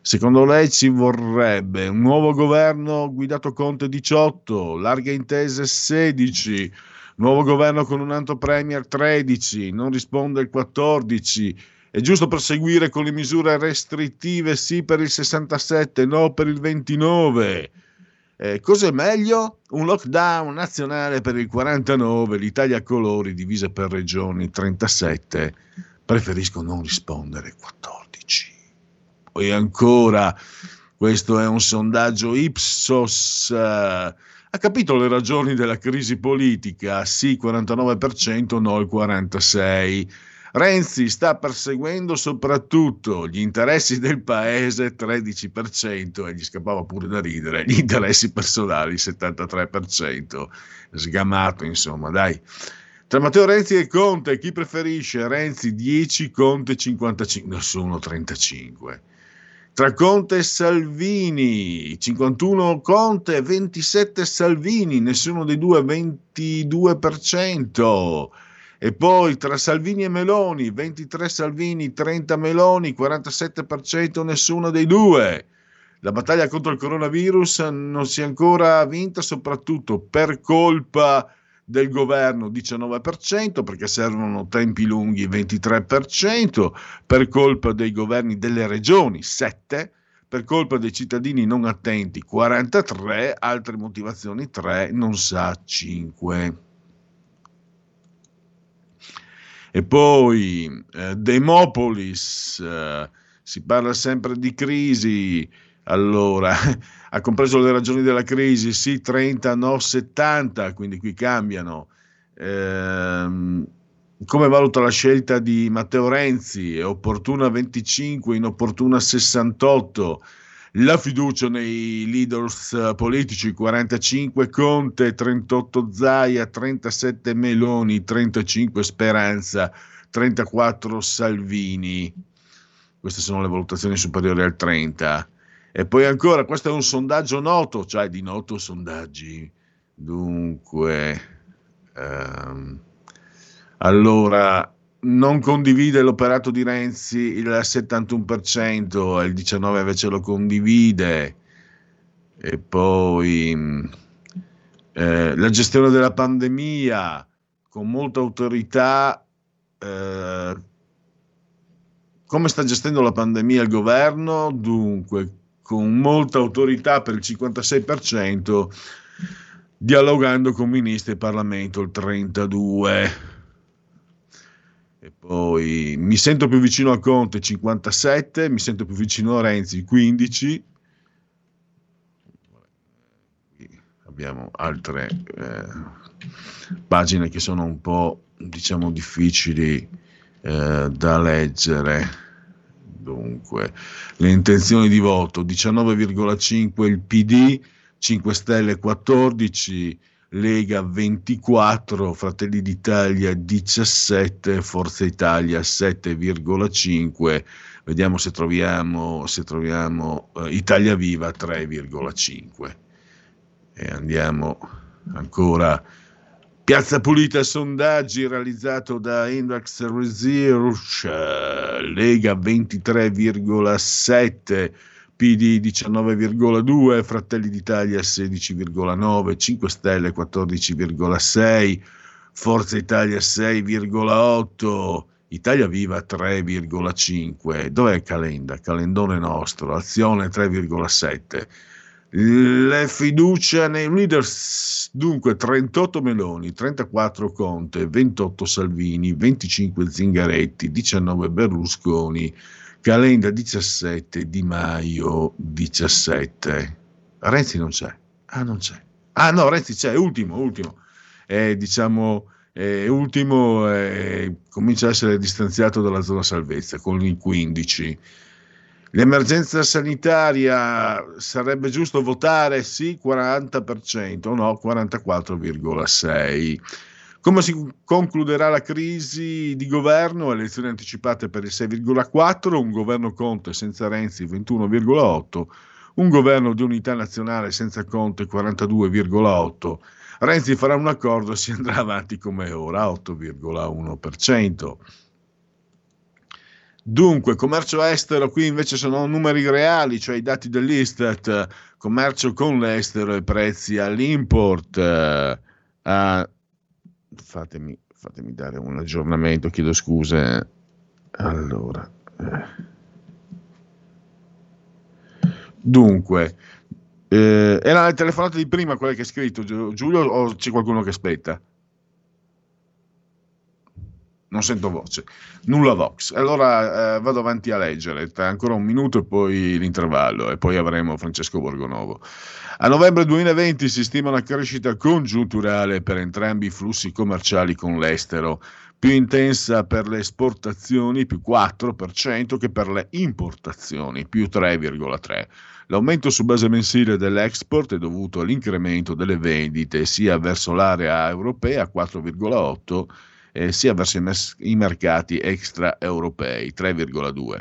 Secondo lei ci vorrebbe un nuovo governo guidato Conte 18, larghe intese 16, nuovo governo con un alto premier 13, non risponde il 14. È giusto proseguire con le misure restrittive sì per il 67, no per il 29. Eh, cos'è meglio? Un lockdown nazionale per il 49, l'Italia a colori divisa per regioni 37. Preferisco non rispondere 14. E ancora, questo è un sondaggio Ipsos. Uh, ha capito le ragioni della crisi politica? Sì, 49%, no il 46%. Renzi sta perseguendo soprattutto gli interessi del paese 13% e gli scappava pure da ridere, gli interessi personali 73%, sgamato insomma, dai. Tra Matteo Renzi e Conte, chi preferisce? Renzi 10, Conte 55, nessuno 35. Tra Conte e Salvini, 51 Conte, 27 Salvini, nessuno dei due 22%. E poi tra Salvini e Meloni, 23 Salvini, 30 Meloni, 47% nessuno dei due. La battaglia contro il coronavirus non si è ancora vinta, soprattutto per colpa del governo 19%, perché servono tempi lunghi 23%, per colpa dei governi delle regioni 7%, per colpa dei cittadini non attenti 43%, altre motivazioni 3, non sa 5%. E poi eh, Demopolis, eh, si parla sempre di crisi, allora ha compreso le ragioni della crisi, sì 30, no 70, quindi qui cambiano. Eh, come valuta la scelta di Matteo Renzi? È opportuna 25, inopportuna 68 la fiducia nei leaders politici 45 Conte, 38 Zaia, 37 Meloni, 35 Speranza, 34 Salvini. Queste sono le valutazioni superiori al 30. E poi ancora, questo è un sondaggio noto, cioè di noto sondaggi. Dunque, ehm, allora, non condivide l'operato di Renzi il 71% e il 19% invece lo condivide. E poi eh, la gestione della pandemia con molta autorità. Eh, come sta gestendo la pandemia il governo? Dunque, con molta autorità per il 56%, dialogando con ministri e Parlamento il 32%. E poi mi sento più vicino a Conte 57, mi sento più vicino a Renzi 15. abbiamo altre eh, pagine che sono un po' diciamo difficili eh, da leggere. Dunque, le intenzioni di voto 19,5 il PD, 5 Stelle 14, Lega 24, Fratelli d'Italia 17, Forza Italia 7,5. Vediamo se troviamo, se troviamo eh, Italia Viva 3,5. E andiamo ancora. Piazza Pulita sondaggi realizzato da Index Research, Lega 23,7, PD 19,2, Fratelli d'Italia 16,9, 5 Stelle 14,6, Forza Italia 6,8, Italia Viva 3,5. Dov'è Calenda? Calendone nostro, Azione 3,7. Le fiducia nei leaders, dunque 38 Meloni, 34 Conte, 28 Salvini, 25 Zingaretti, 19 Berlusconi, Calenda 17, Di Maio 17. Renzi non c'è. Ah, non c'è. Ah, no, Renzi c'è, ultimo, ultimo. È, diciamo, è ultimo, è, comincia a essere distanziato dalla zona salvezza con il 15. L'emergenza sanitaria sarebbe giusto votare sì 40% o no 44,6%. Come si concluderà la crisi di governo? Elezioni anticipate per il 6,4%, un governo Conte senza Renzi 21,8%, un governo di unità nazionale senza Conte 42,8%. Renzi farà un accordo e si andrà avanti come ora, 8,1%. Dunque, commercio estero, qui invece sono numeri reali, cioè i dati dell'Istat, commercio con l'estero e prezzi all'import. Eh, a... fatemi, fatemi, dare un aggiornamento, chiedo scuse. Allora. Eh. Dunque, eh, era la telefonata di prima quella che hai scritto Giulio o c'è qualcuno che aspetta? Non sento voce, nulla Vox. Allora eh, vado avanti a leggere, ancora un minuto e poi l'intervallo e poi avremo Francesco Borgonovo. A novembre 2020 si stima una crescita congiunturale per entrambi i flussi commerciali con l'estero, più intensa per le esportazioni, più 4%, che per le importazioni, più 3,3%. L'aumento su base mensile dell'export è dovuto all'incremento delle vendite sia verso l'area europea 4,8% eh, sia verso i, mercati extraeuropei, 3,2.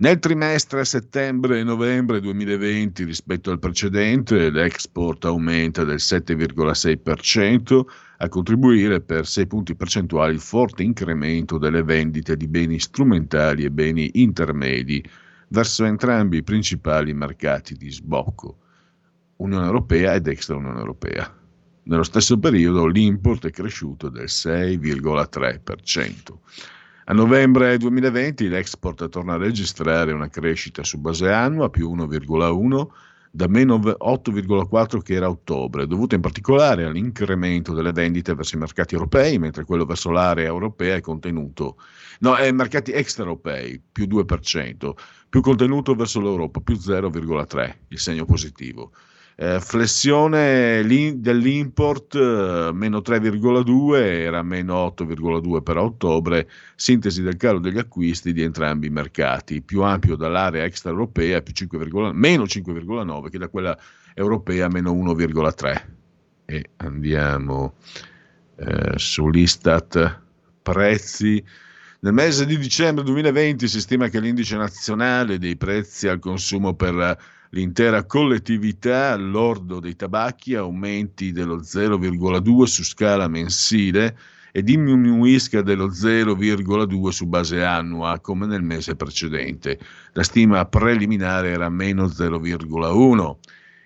Nel trimestre settembre e novembre 2020 rispetto al precedente l'export aumenta del 7,6% a contribuire per 6 punti percentuali il forte incremento delle vendite di beni strumentali e beni intermedi verso entrambi i principali mercati di sbocco, Unione Europea ed extra Unione Europea. Nello stesso periodo l'import è cresciuto del 6,3%. A novembre 2020 l'export torna a registrare una crescita su base annua più 1,1 da meno 8,4 che era a ottobre, dovuta in particolare all'incremento delle vendite verso i mercati europei, mentre quello verso l'area europea è contenuto, no, è mercati extraeuropei, più 2%, più contenuto verso l'Europa, più 0,3, il segno positivo. Eh, flessione dell'import eh, meno 3,2 era meno 8,2 per ottobre, sintesi del calo degli acquisti di entrambi i mercati, più ampio dall'area extraeuropea più 5, meno 5,9 che da quella europea meno 1,3. E andiamo eh, sull'Istat prezzi. Nel mese di dicembre 2020 si stima che l'indice nazionale dei prezzi al consumo per l'intera collettività all'ordo dei tabacchi aumenti dello 0,2 su scala mensile e diminuisca dello 0,2 su base annua come nel mese precedente. La stima preliminare era meno 0,1.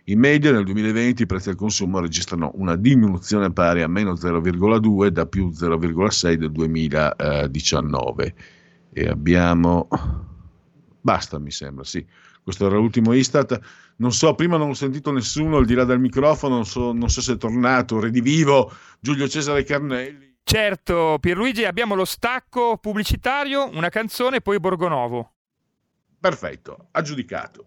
In media nel 2020 i prezzi al consumo registrano una diminuzione pari a meno 0,2 da più 0,6 del 2019. E abbiamo... Basta mi sembra, sì questo era l'ultimo Istat. Non so, prima non ho sentito nessuno al di là del microfono, non so, non so se è tornato, redivivo, Giulio Cesare Carnelli. Certo, Pierluigi, abbiamo lo stacco pubblicitario, una canzone e poi Borgonovo. Perfetto, aggiudicato.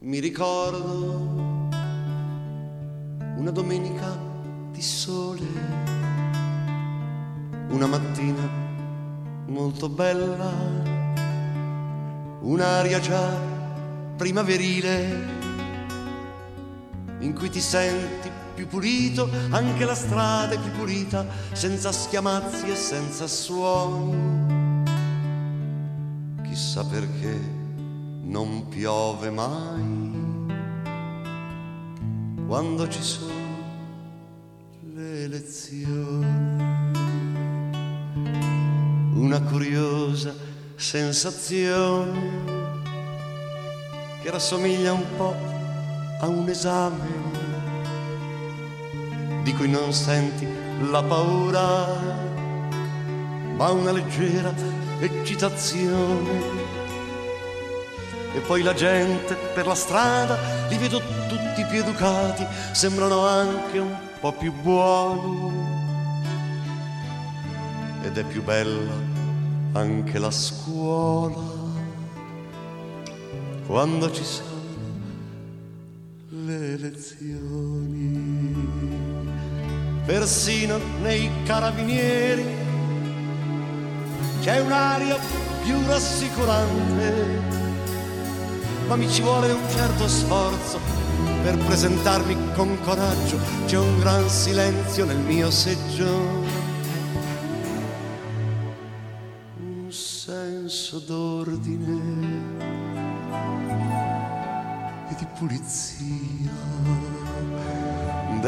mi ricordo una domenica di sole, una mattina molto bella, un'aria già primaverile in cui ti senti più pulito, anche la strada è più pulita, senza schiamazzi e senza suoni. Chissà perché non piove mai quando ci sono le elezioni. Una curiosa sensazione che rassomiglia un po' a un esame di cui non senti la paura, ma una leggera eccitazione e poi la gente per la strada li vedo tutti più educati, sembrano anche un po' più buoni. Ed è più bella anche la scuola quando ci sono le lezioni. Persino nei carabinieri c'è un'aria più rassicurante ma mi ci vuole un certo sforzo per presentarmi con coraggio. C'è un gran silenzio nel mio seggio, un senso d'ordine e di pulizia. mi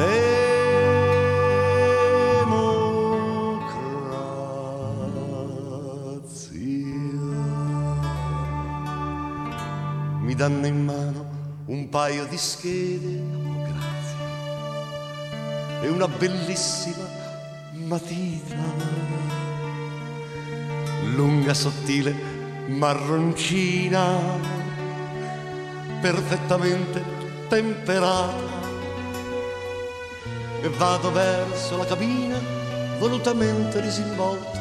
danno in mano un paio di schede, oh grazie, e una bellissima matita, lunga, sottile, marroncina, perfettamente temperata, e vado verso la cabina volutamente disinvolto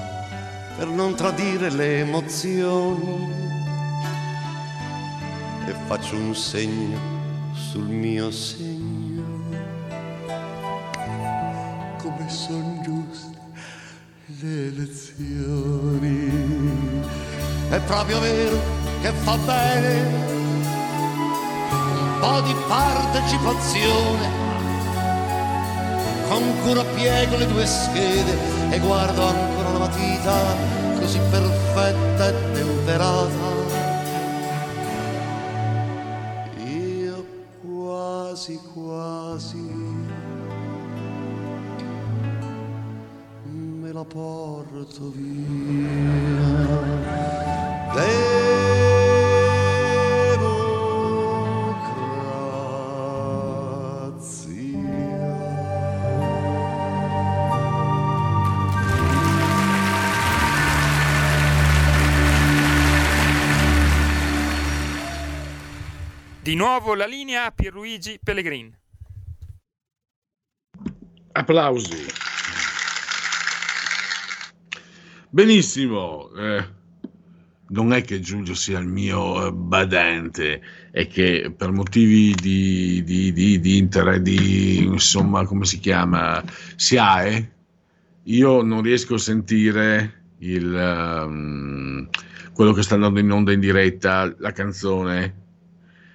per non tradire le emozioni e faccio un segno sul mio segno. Come sono giuste le lezioni. È proprio vero che fa bene un po' di partecipazione. Con cura piego le due schede e guardo ancora la matita così perfetta e temperata. Quasi me la porto via. Di nuovo la linea a Pierluigi Pellegrin. Applausi. Benissimo. eh, non è che Giulio sia il mio eh, badante, è che per motivi di, di, di, di interesse, di insomma, come si chiama, SIAE, io non riesco a sentire il, ehm, quello che sta andando in onda in diretta, la canzone,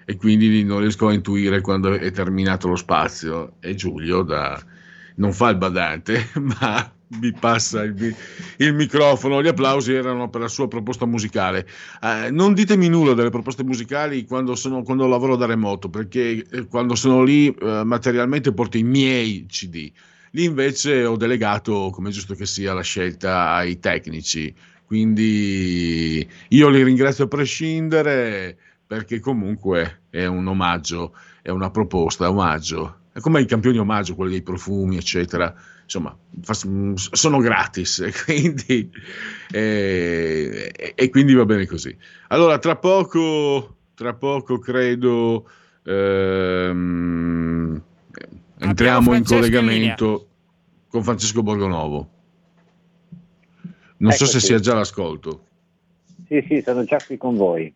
e quindi non riesco a intuire quando è terminato lo spazio. E Giulio, da non fa il badante, ma mi passa il, il, microfono. Gli applausi erano per la sua proposta musicale. Eh, non ditemi nulla delle proposte musicali quando, sono, quando lavoro da remoto, perché eh, quando sono lì eh, materialmente porto i miei CD. Lì invece ho delegato, come giusto che sia, la scelta ai tecnici. Quindi io li ringrazio a prescindere perché comunque è un omaggio, è una proposta, omaggio. È come i campioni omaggio, quelli dei profumi, eccetera insomma, sono gratis e quindi, eh, e quindi, va bene così. Allora, tra poco, tra poco credo ehm, entriamo in collegamento in con Francesco Borgonovo. Non Eccoci. so se sia già l'ascolto. Sì, sì, sono già qui con voi.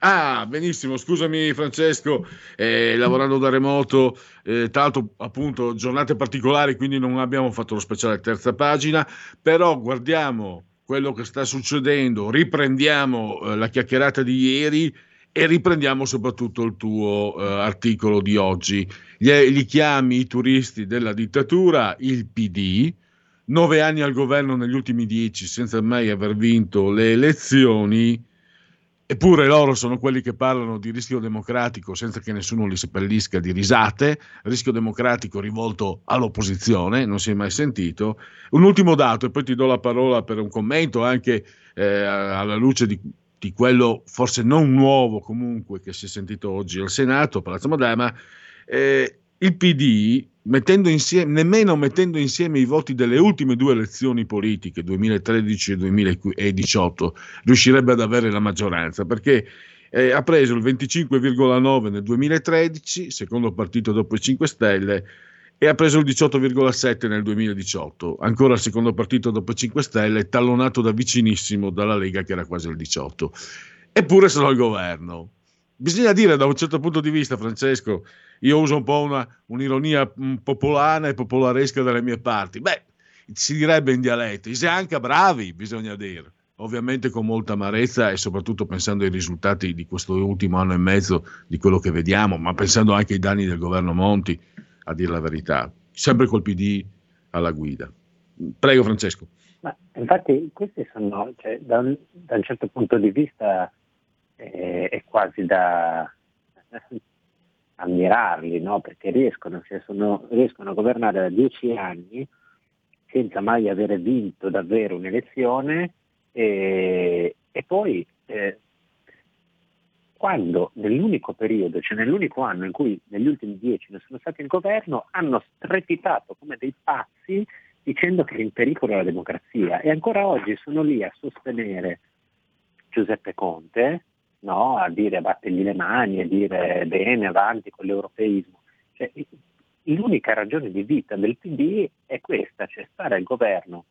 Ah, benissimo, scusami Francesco, eh, lavorando da remoto, eh, l'altro appunto giornate particolari, quindi non abbiamo fatto lo speciale terza pagina, però guardiamo quello che sta succedendo, riprendiamo eh, la chiacchierata di ieri e riprendiamo soprattutto il tuo eh, articolo di oggi. Gli, li chiami i turisti della dittatura, il PD, nove anni al governo negli ultimi dieci senza mai aver vinto le elezioni Eppure loro sono quelli che parlano di rischio democratico senza che nessuno li seppellisca di risate, rischio democratico rivolto all'opposizione, non si è mai sentito. Un ultimo dato, e poi ti do la parola per un commento anche eh, alla luce di, di, quello forse non nuovo comunque che si è sentito oggi al Senato, Palazzo Madama. Eh, il PD, mettendo insieme, nemmeno mettendo insieme i voti delle ultime due elezioni politiche, 2013 e 2018, riuscirebbe ad avere la maggioranza, perché eh, ha preso il 25,9 nel 2013, secondo partito dopo i 5 Stelle, e ha preso il 18,7 nel 2018, ancora il secondo partito dopo i 5 Stelle, tallonato da vicinissimo dalla Lega che era quasi il 18. Eppure sono al governo. Bisogna dire da un certo punto di vista, Francesco, io uso un po' una, un'ironia mm, popolana e popolaresca dalle mie parti. Beh, si direbbe in dialetto, si è anche bravi, bisogna dire. Ovviamente con molta amarezza e soprattutto pensando ai risultati di questo ultimo anno e mezzo, di quello che vediamo, ma pensando anche ai danni del governo Monti, a dire la verità. Sempre col PD alla guida. Prego Francesco. Ma infatti questi sono, cioè, da, un, da, un, certo punto di vista eh, è quasi da ammirarli, no? perché riescono, sono, riescono, a governare da dieci anni senza mai avere vinto davvero un'elezione e, e poi eh, quando nell'unico periodo, cioè nell'unico anno in cui negli ultimi dieci non sono stati in governo, hanno strepitato come dei pazzi dicendo che è in pericolo la democrazia e ancora oggi sono lì a sostenere Giuseppe Conte, no? a dire battegli le mani, a dire bene, avanti con l'europeismo. Cioè, l'unica ragione di vita del PD è questa, cioè stare al governo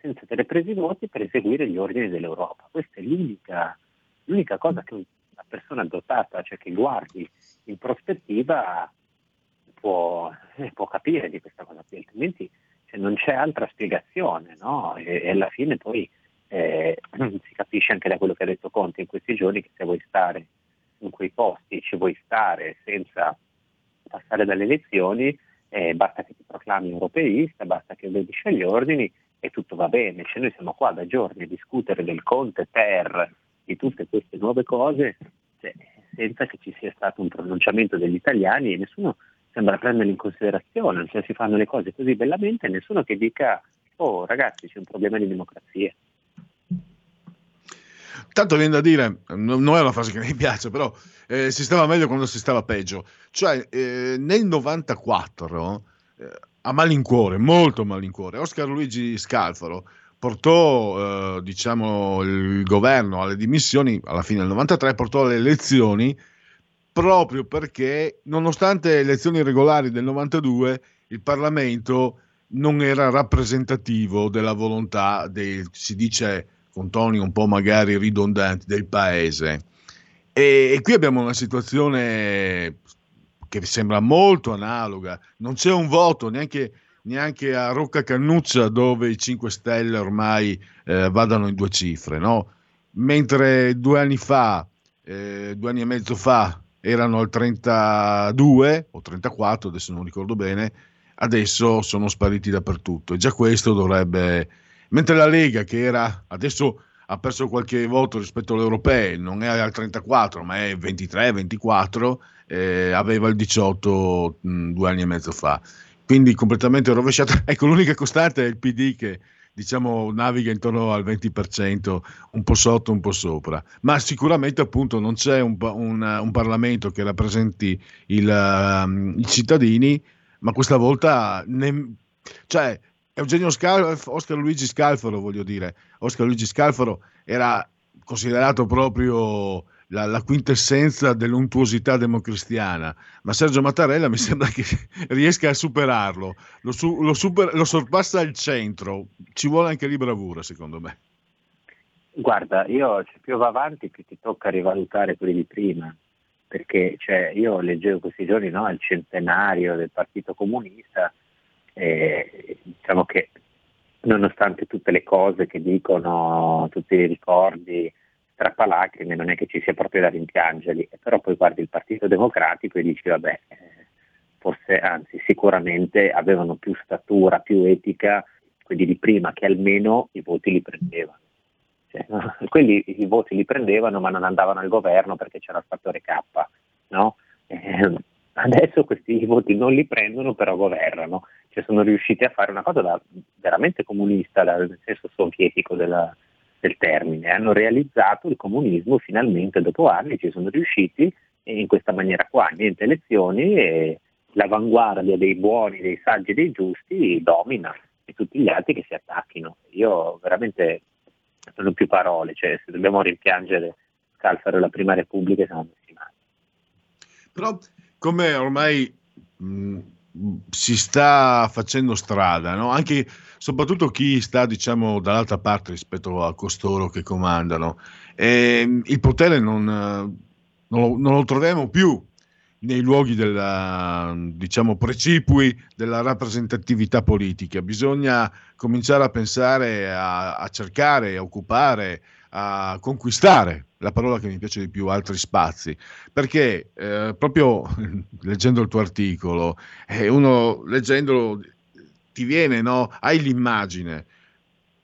senza tenere presi i voti per eseguire gli ordini dell'Europa. Questa è l'unica, l'unica cosa che una persona dotata, cioè che guardi in prospettiva, può, può capire di questa cosa qui, altrimenti cioè, non c'è altra spiegazione, no? e, e alla fine poi eh, si capisce anche da quello che ha detto Conte in questi giorni che se vuoi stare in quei posti, ci vuoi stare senza passare dalle elezioni, eh, basta che ti proclami europeista, basta che obbedisci agli ordini e tutto va bene. Cioè noi siamo qua da giorni a discutere del Conte per di tutte queste nuove cose cioè, senza che ci sia stato un pronunciamento degli italiani e nessuno sembra prenderli in considerazione, cioè si fanno le cose così bellamente e nessuno che dica oh ragazzi c'è un problema di democrazia. Tanto viene da dire, non è una frase che mi piace, però eh, si stava meglio quando si stava peggio. Cioè, eh, nel 94, eh, a malincuore, molto malincuore, Oscar Luigi Scalfaro portò, eh, diciamo, il governo alle dimissioni, alla fine del 93, portò alle elezioni proprio perché, nonostante le elezioni regolari del 92, il Parlamento non era rappresentativo della volontà del, si dice con toni un po' magari ridondanti del paese. E, e qui abbiamo una situazione che sembra molto analoga, non c'è un voto neanche, neanche a Rocca Cannuccia dove i 5 Stelle ormai eh, vadano in due cifre, no? mentre due anni fa, eh, due anni e mezzo fa, erano al 32 o 34, adesso non ricordo bene, adesso sono spariti dappertutto e già questo dovrebbe... Mentre la Lega che era adesso ha perso qualche voto rispetto alle europee, non è al 34 ma è 23-24, eh, aveva il 18 mh, due anni e mezzo fa. Quindi completamente rovesciata. Ecco, l'unica costante è il PD che diciamo naviga intorno al 20%, un po' sotto, un po' sopra. Ma sicuramente appunto non c'è un, un, un Parlamento che rappresenti il, um, i cittadini, ma questa volta ne, cioè, Eugenio Scalfaro, Oscar Luigi Scalfaro, voglio dire, Oscar Luigi Scalfaro era considerato proprio la, la, quintessenza dell'untuosità democristiana, ma Sergio Mattarella mi sembra che riesca a superarlo, lo, su, lo, super, lo sorpassa al centro, ci vuole anche lì bravura secondo me. Guarda, io più va avanti più ti tocca rivalutare quelli di prima, perché cioè, io leggevo questi giorni no, il centenario del Partito Comunista e diciamo che nonostante tutte le cose che dicono, tutti i ricordi, strappalacrime, non è che ci sia proprio da rimpiangerli, però poi guardi il Partito Democratico e dici vabbè, eh, forse anzi sicuramente avevano più statura, più etica quelli di prima che almeno i voti li prendevano. Cioè, no? Quelli i voti li prendevano ma non andavano al governo perché c'era il fattore K. No? Eh, adesso questi voti non li prendono però governano. Cioè, sono riusciti a fare una cosa da, veramente comunista, da, nel senso sovietico della, del termine, hanno realizzato il comunismo finalmente dopo anni, ci sono riusciti in questa maniera qua, niente elezioni e l'avanguardia dei buoni, dei saggi, dei giusti domina e tutti gli altri che si attacchino. Io veramente non ho più parole, cioè se dobbiamo rimpiangere Scalfaro e la Prima Repubblica siamo messi male. Però come ormai mh, si sta facendo strada, no? anche soprattutto chi sta diciamo dall'altra parte rispetto a costoro che comandano. E il potere non, non, lo, non lo troviamo più nei luoghi della, diciamo, precipui della rappresentatività politica. Bisogna cominciare a pensare, a, a cercare, a occupare, a conquistare, la parola che mi piace di più, altri spazi, perché eh, proprio leggendo il tuo articolo, eh, uno leggendolo ti viene, no? Hai l'immagine,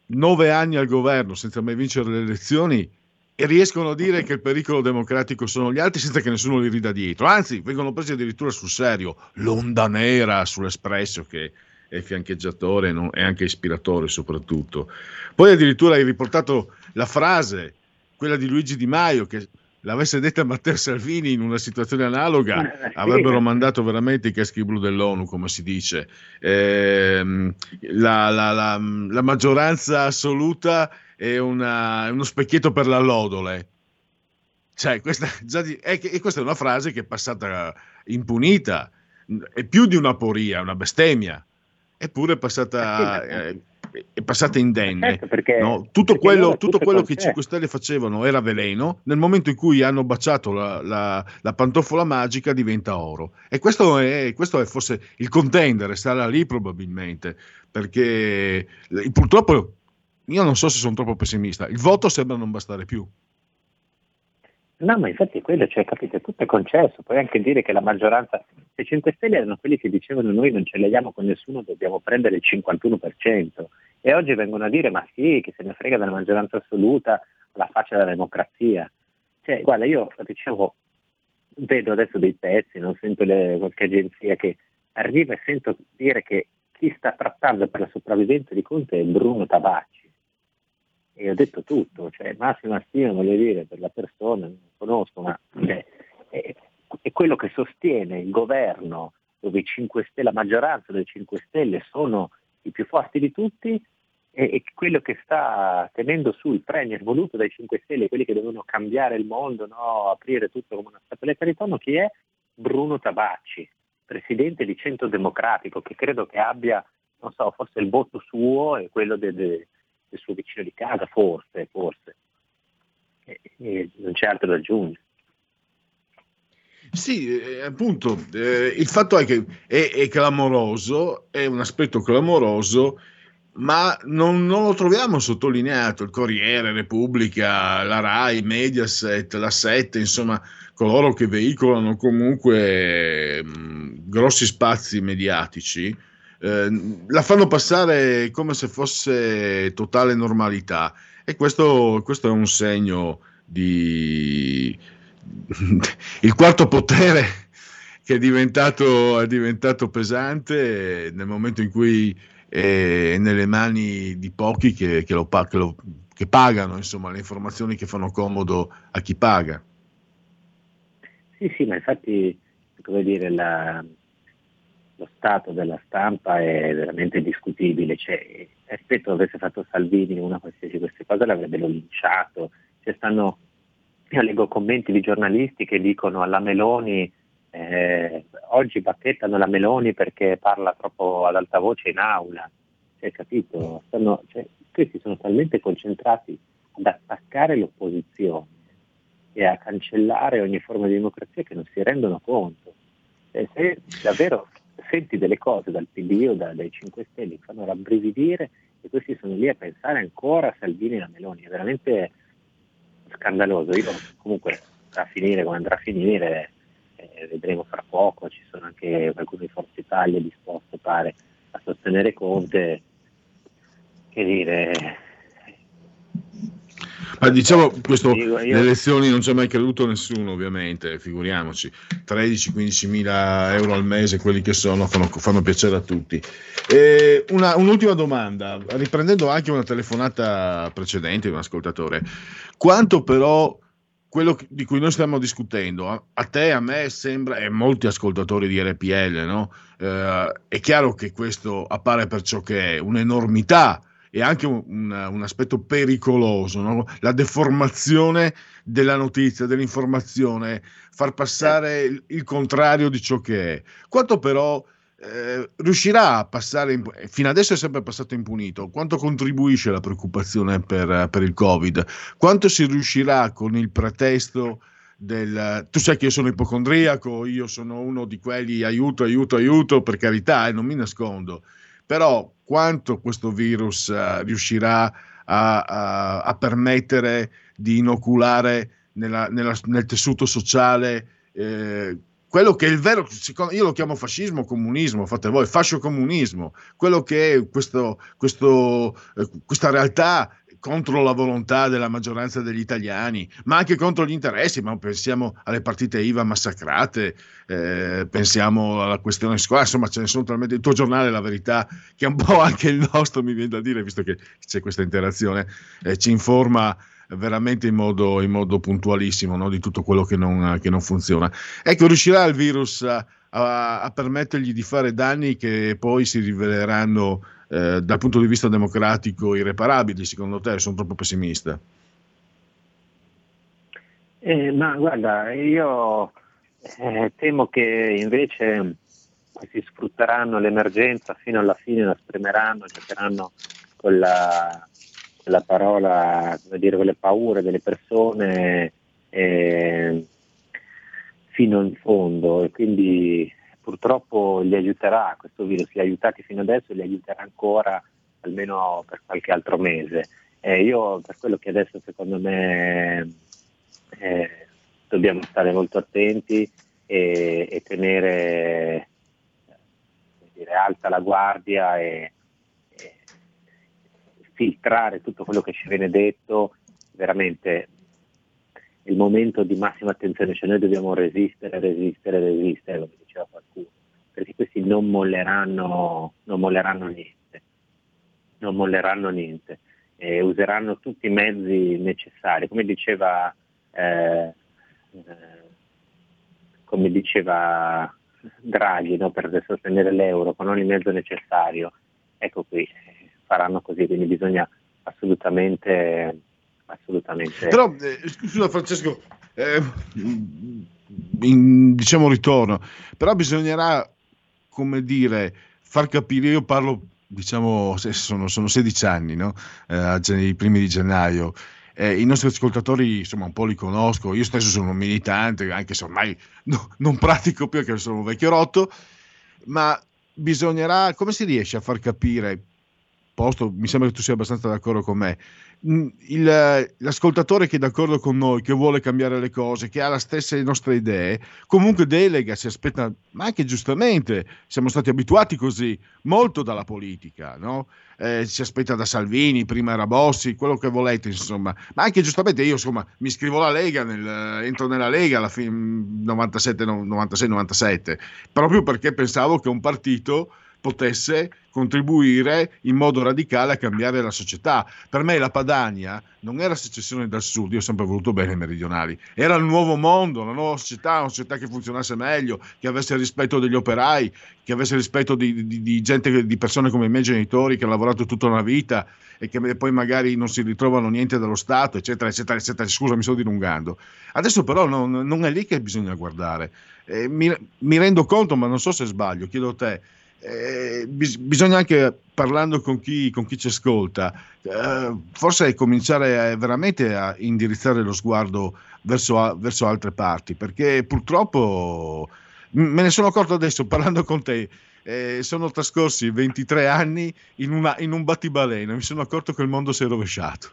nove anni al governo senza mai vincere le elezioni e riescono a dire che il pericolo democratico sono gli altri senza che nessuno li rida dietro, anzi vengono presi addirittura sul serio, l'onda nera sull'espresso che è fiancheggiatore e anche ispiratore soprattutto. Poi addirittura hai riportato la frase, quella di Luigi Di Maio, che l'avesse detta Matteo Salvini in una situazione analoga, eh, avrebbero mandato veramente i caschi blu dell'ONU, come si dice. Eh, la, la, la, la, maggioranza assoluta è una, uno specchietto per l'allodole. Cioè, questa, di, è, e questa è una frase che è passata impunita, è più di una poria, una bestemmia, eppure è passata... Eh, è passata indenne. Certo, no? Tutto quello, tutto quello che i 5 Stelle facevano era veleno, nel momento in cui hanno baciato la, la, la pantofola magica diventa oro. E questo è, questo è, forse il contender, sarà lì probabilmente, perché purtroppo io non so se sono troppo pessimista, il voto sembra non bastare più. No, ma infatti quello, cioè, capite, tutto è concesso, puoi anche dire che la maggioranza, se 5 Stelle erano quelli che dicevano noi non ce l'abbiamo con nessuno, dobbiamo prendere il 51%, e oggi vengono a dire ma sì, che se ne frega della maggioranza assoluta, la faccia della democrazia. Cioè, guarda, io dicevo, vedo adesso dei pezzi, non sento le, qualche agenzia che arriva e sento dire che chi sta trattando per la sopravvivenza di Conte è Bruno Tabacci e ho detto tutto, cioè massima stima voglio dire per la persona, non conosco, ma cioè, è, è, quello che sostiene il governo dove i 5 Stelle, la maggioranza dei 5 Stelle sono i più forti di tutti e, e quello che sta tenendo su il premier voluto dai 5 Stelle, quelli che devono cambiare il mondo, no? aprire tutto come una scatoletta di tonno, chi è? Bruno Tabacci, presidente di Centro Democratico, che credo che abbia, non so, forse il voto suo e quello del de, del suo vicino di casa, forse, forse. E, e non c'è altro da aggiungere. Sì, eh, appunto, eh, il fatto è che è, è, clamoroso, è un aspetto clamoroso, ma non, non, lo troviamo sottolineato. Il Corriere, Repubblica, la RAI, Mediaset, la 7, insomma, coloro che veicolano comunque mh, grossi spazi mediatici, eh, la fanno passare come se fosse totale normalità e questo, questo è un segno di il quarto potere che è diventato, è diventato pesante nel momento in cui è nelle mani di pochi che, che, lo, che, lo, che pagano insomma, le informazioni che fanno comodo a chi paga. Sì, sì, ma infatti, come dire, la, lo stato della stampa è veramente discutibile. Cioè, rispetto avesse fatto Salvini una qualsiasi di queste cose l'avrebbero linciato. Cioè, stanno, io leggo commenti di giornalisti che dicono alla Meloni eh, oggi bacchettano la Meloni perché parla troppo ad alta voce in aula. Cioè, capito? Stanno, cioè, questi sono talmente concentrati ad attaccare l'opposizione e a cancellare ogni forma di democrazia che non si rendono conto. E se davvero senti delle cose dal PD o da, dai 5 Stelle che fanno rabbrividire e questi sono lì a pensare ancora a Salvini e a Meloni, è veramente scandaloso. Io comunque a finire come andrà a finire, eh, vedremo fra poco, ci sono anche qualcuno di Forza Italia disposto pare a sostenere Conte, che dire, ma diciamo, questo, io, le elezioni non c'è mai creduto nessuno, ovviamente, figuriamoci. 13-15 mila euro al mese, quelli che sono, fanno, fanno piacere a tutti. E una, un'ultima domanda, riprendendo anche una telefonata precedente di un ascoltatore. Quanto però quello di cui noi stiamo discutendo, a, a te, a me sembra, e a molti ascoltatori di RPL, no? eh, è chiaro che questo appare per ciò che è un'enormità e anche un, un aspetto pericoloso, no? la deformazione della notizia, dell'informazione, far passare il, il contrario di ciò che è. Quanto però eh, riuscirà a passare, in, fino adesso è sempre passato impunito, quanto contribuisce la preoccupazione per, per il Covid? Quanto si riuscirà con il pretesto del tu sai che io sono ipocondriaco, io sono uno di quelli aiuto, aiuto, aiuto, per carità, e eh, non mi nascondo però quanto questo virus uh, riuscirà a, a, a, permettere di inoculare nella, nella, nel tessuto sociale eh, quello che è il vero, io lo chiamo fascismo, comunismo, fate voi, fascio comunismo, quello che è questo, questo, eh, questa realtà contro la volontà della maggioranza degli italiani, ma anche contro gli interessi, ma pensiamo alle partite IVA massacrate, eh, pensiamo alla questione scuola, insomma ce ne sono talmente, il tuo giornale La Verità, che è un po' anche il nostro, mi viene da dire, visto che c'è questa interazione, eh, ci informa veramente in modo, in modo puntualissimo no? di tutto quello che non, che non, funziona. Ecco, riuscirà il virus a, a, a permettergli di fare danni che poi si riveleranno eh, dal punto di vista democratico irreparabili, secondo te? Sono troppo pessimista? Eh, ma guarda, io eh, temo che invece si sfrutteranno l'emergenza fino alla fine, la spremeranno, giocheranno con la, con la parola, come dire, con le paure delle persone eh, fino in fondo e quindi purtroppo li aiuterà, questo virus li ha aiutati fino adesso e li aiuterà ancora almeno per qualche altro mese. Eh, io per quello che adesso secondo me eh, dobbiamo stare molto attenti e, e tenere dire, alta la guardia e, e, filtrare tutto quello che ci viene detto, veramente il momento di massima attenzione, cioè noi dobbiamo resistere, resistere, resistere, diceva qualcuno, perché questi non molleranno, non molleranno niente, non molleranno niente, e useranno tutti i mezzi necessari, come diceva, eh, come diceva Draghi no, per sostenere l'euro con ogni mezzo necessario, ecco qui, faranno così, quindi bisogna assolutamente assolutamente. Però, eh, scusa Francesco, eh, in, diciamo ritorno, però bisognerà, come dire, far capire, io parlo, diciamo, sono, sono 16 anni, no? eh, i primi di gennaio, eh, I nostri ascoltatori, insomma, un po' li conosco. Io stesso sono un militante, anche se ormai no, non pratico più perché sono un vecchio rotto. Ma bisognerà, come si riesce a far capire posto, mi sembra che tu sia abbastanza d'accordo con me. Mm, il- l'ascoltatore che è d'accordo con noi, che vuole cambiare le cose, che ha le stesse nostre idee, comunque delega, si aspetta, ma anche giustamente, siamo stati abituati così, molto dalla politica, no? Eh, si aspetta da Salvini, prima era Bossi, quello che volete, insomma, ma anche giustamente io, insomma, mi iscrivo alla Lega, nel- entro nella Lega alla fine 97, 96, 97, proprio perché pensavo che un partito potesse contribuire in modo radicale a cambiare la società. Per me la Padania non era secessione dal sud, io ho sempre voluto bene ai meridionali, era il nuovo mondo, la nuova società, una società che funzionasse meglio, che avesse rispetto degli operai, che avesse rispetto di, di- di gente, di persone come i miei genitori che hanno lavorato tutta una vita e che poi magari non si ritrovano niente dallo Stato, eccetera, eccetera, eccetera. Scusa, mi sto dilungando. Adesso però non, non è lì che bisogna guardare. Eh, mi, mi rendo conto, ma non so se sbaglio, chiedo a te, eh, bis- bisogna anche parlando con chi, con chi ci ascolta, eh, forse cominciare a- veramente a indirizzare lo sguardo verso, a- verso altre parti, perché purtroppo m- me ne sono accorto adesso parlando con te. eh, sono trascorsi 23 anni in, una- in un battibaleno, mi sono accorto che il mondo si è rovesciato.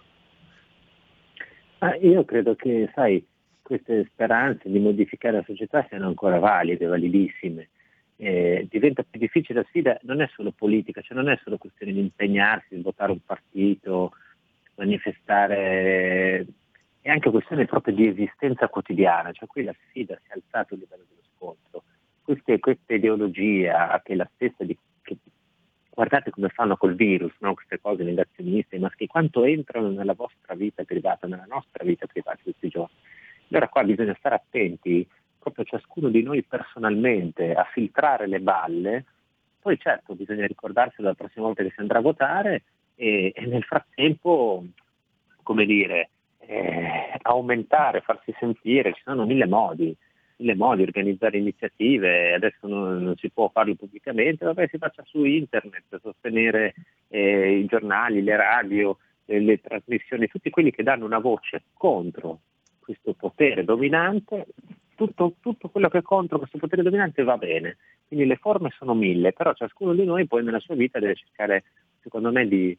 Ma io credo che, sai, queste speranze di modificare la società siano ancora valide, validissime. Eh, diventa più difficile la sfida, non è solo politica, cioè non è solo questione di impegnarsi, di votare un partito, manifestare, è anche questione proprio di esistenza quotidiana, cioè qui la sfida si è alzata a livello dello scontro. Queste- questa ideologia che è la stessa di che guardate come fanno col virus, no? queste cose negazioniste, ma che quanto entrano nella vostra vita privata, nella nostra vita privata questi giorni. Allora qua bisogna stare attenti, proprio ciascuno di noi personalmente, a filtrare le balle, poi certo bisogna ricordarsi la prossima volta che si andrà a votare e, e nel frattempo, come dire, eh, aumentare, farsi sentire, ci sono mille modi, mille modi, organizzare iniziative, adesso non, non si può farlo pubblicamente, vabbè si faccia su internet, sostenere eh, i giornali, le radio, eh, le trasmissioni, tutti quelli che danno una voce contro questo potere dominante, tutto, tutto quello che è contro questo potere dominante va bene. Quindi le forme sono mille, però ciascuno di noi poi nella sua vita deve cercare, secondo me, di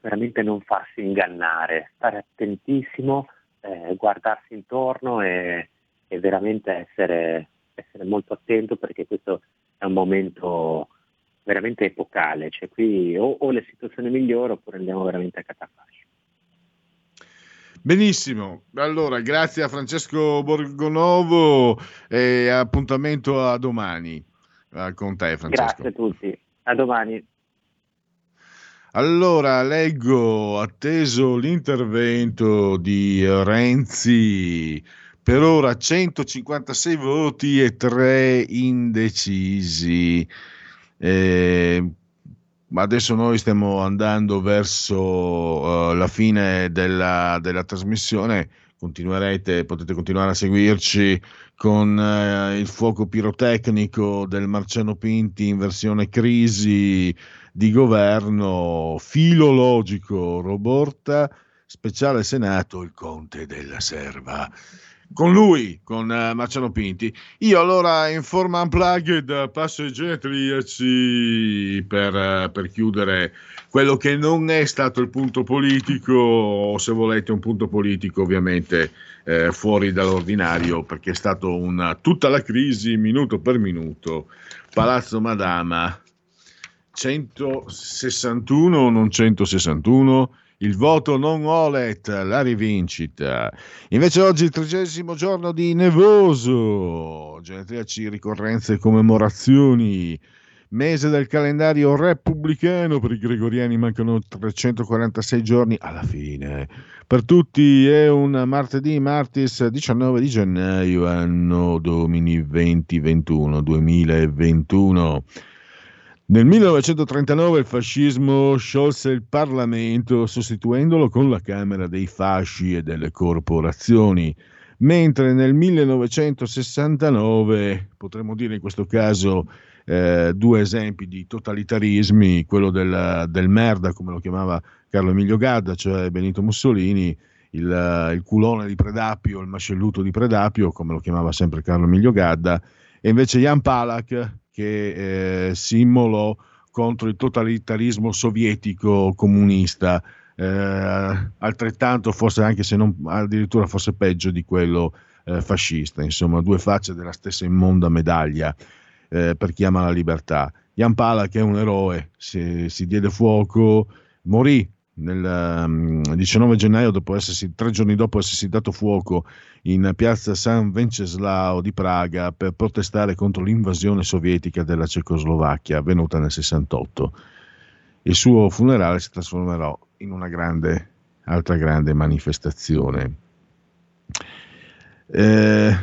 veramente non farsi ingannare, stare attentissimo, eh, guardarsi intorno e, e veramente essere, essere molto attento perché questo è un momento veramente epocale, cioè qui o, o la situazione migliora oppure andiamo veramente a catafascio. Benissimo, allora grazie a Francesco Borgonovo e appuntamento a domani eh, con te Francesco. Grazie a tutti, a domani. Allora, leggo, atteso l'intervento di Renzi, per ora 156 voti e 3 indecisi. Eh, ma adesso noi stiamo andando verso eh, la fine della, della trasmissione. Continuerete, potete continuare a seguirci con eh, il fuoco pirotecnico del Marciano Pinti in versione crisi di governo, filologico Roborta, speciale Senato, il Conte della Serva. Con lui, con eh, Marciano Pinti. Io allora in forma unplugged passo ai genetriaci per, eh, per chiudere quello che non è stato il punto politico, o se volete un punto politico ovviamente eh, fuori dall'ordinario, perché è stato una, tutta la crisi minuto per minuto. Palazzo Madama, 161 o non 161? Il voto non Olet, la rivincita. Invece oggi il tredicesimo giorno di nevoso, genetriaci, ricorrenze e commemorazioni. Mese del calendario repubblicano, per i gregoriani mancano 346 giorni alla fine. Per tutti è un martedì, martis 19 di gennaio, anno domini 2021, 2021. Nel 1939 il fascismo sciolse il Parlamento sostituendolo con la Camera dei fasci e delle corporazioni, mentre nel 1969, potremmo dire in questo caso eh, due esempi di totalitarismi, quello del, del merda, come lo chiamava Carlo Emilio Gadda, cioè Benito Mussolini, il, il culone di Predapio, il mascelluto di Predapio, come lo chiamava sempre Carlo Emilio Gadda, e invece Jan Palach che eh, si contro il totalitarismo sovietico comunista, eh, altrettanto forse anche se non addirittura forse peggio di quello eh, fascista, insomma due facce della stessa immonda medaglia eh, per chi ama la libertà. Jan Palach è un eroe, si, si diede fuoco, morì nel um, 19 gennaio, dopo essersi, tre giorni dopo essersi dato fuoco in piazza San Venceslao di Praga per protestare contro l'invasione sovietica della Cecoslovacchia avvenuta nel 68. Il suo funerale si trasformerà in una grande, altra grande manifestazione. Eh,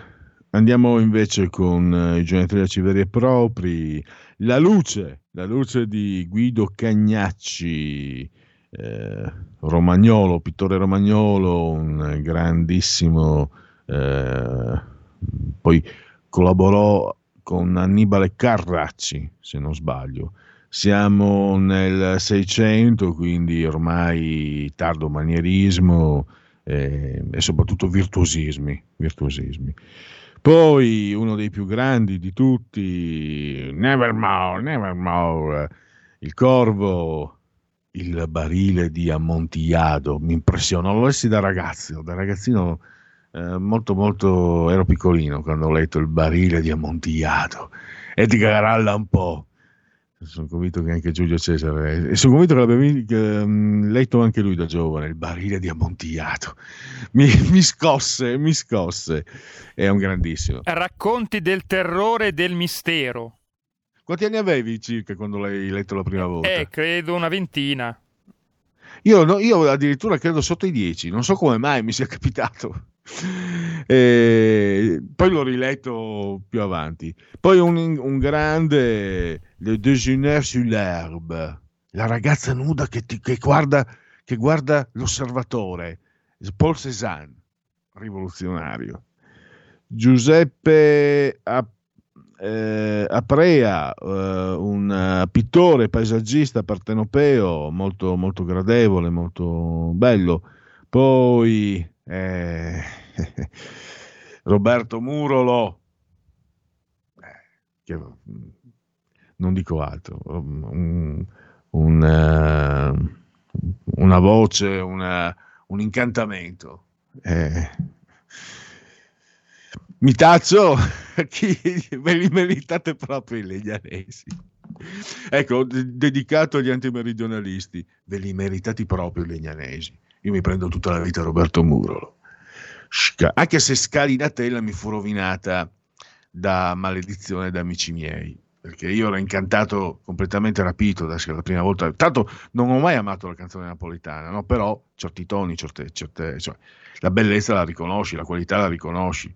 andiamo invece con eh, i genetriaci veri e propri. La luce, la luce di Guido Cagnacci, eh, romagnolo, pittore romagnolo, un grandissimo, eh, poi collaborò con Annibale Carracci, se non sbaglio. Siamo nel 600, quindi ormai tardo manierismo eh, e soprattutto virtuosismi, virtuosismi. Poi uno dei più grandi di tutti, Nevermore, Nevermore, il corvo, il barile di Amontillado, mi impressionò, lo lessi da ragazzo, da ragazzino eh, molto molto, ero piccolino quando ho letto il barile di Amontillado, Edgar Allan Poe, sono convinto che anche Giulio Cesare, e sono convinto che l'abbia che, um, letto anche lui da giovane, il barile di Amontillado. Mi, mi, scosse, mi scosse. È un grandissimo. Racconti del terrore e del mistero. Quanti anni avevi circa quando l'hai letto la prima volta? Eh, credo una ventina. Io, no, io addirittura credo sotto i dieci, non so come mai mi sia capitato. E poi l'ho riletto più avanti. Poi un, un grande Le Déjeuner sur l'herbe, la ragazza nuda che, ti, che, guarda, che guarda l'osservatore, Paul Cézanne, rivoluzionario. Giuseppe eh, Aprea, eh, un pittore paesaggista partenopeo molto, molto gradevole, molto bello. Poi eh, Roberto Murolo, eh, che, non dico altro, un, un, uh, una voce, una, un incantamento. Mi taccio, chi ve li meritate proprio i legnanesi. Ecco, dedicato agli antimeridionalisti, ve li meritate proprio i legnanesi. Io mi prendo tutta la vita Roberto Murolo. Anche se Scalinatella mi fu rovinata da maledizione da amici miei, perché io ero incantato, completamente rapito da la prima volta. Tanto non ho mai amato la canzone napoletana, no? però certi toni, certe, certe, cioè, la bellezza la riconosci, la qualità la riconosci.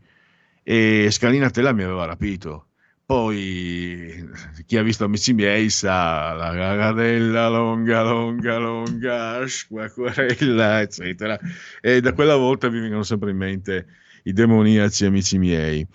E Scalinatella mi aveva rapito poi chi ha visto Amici miei sa la gargadella longa, longa, longa, squacquarella, eccetera. E da quella volta mi vengono sempre in mente i demoniaci Amici miei.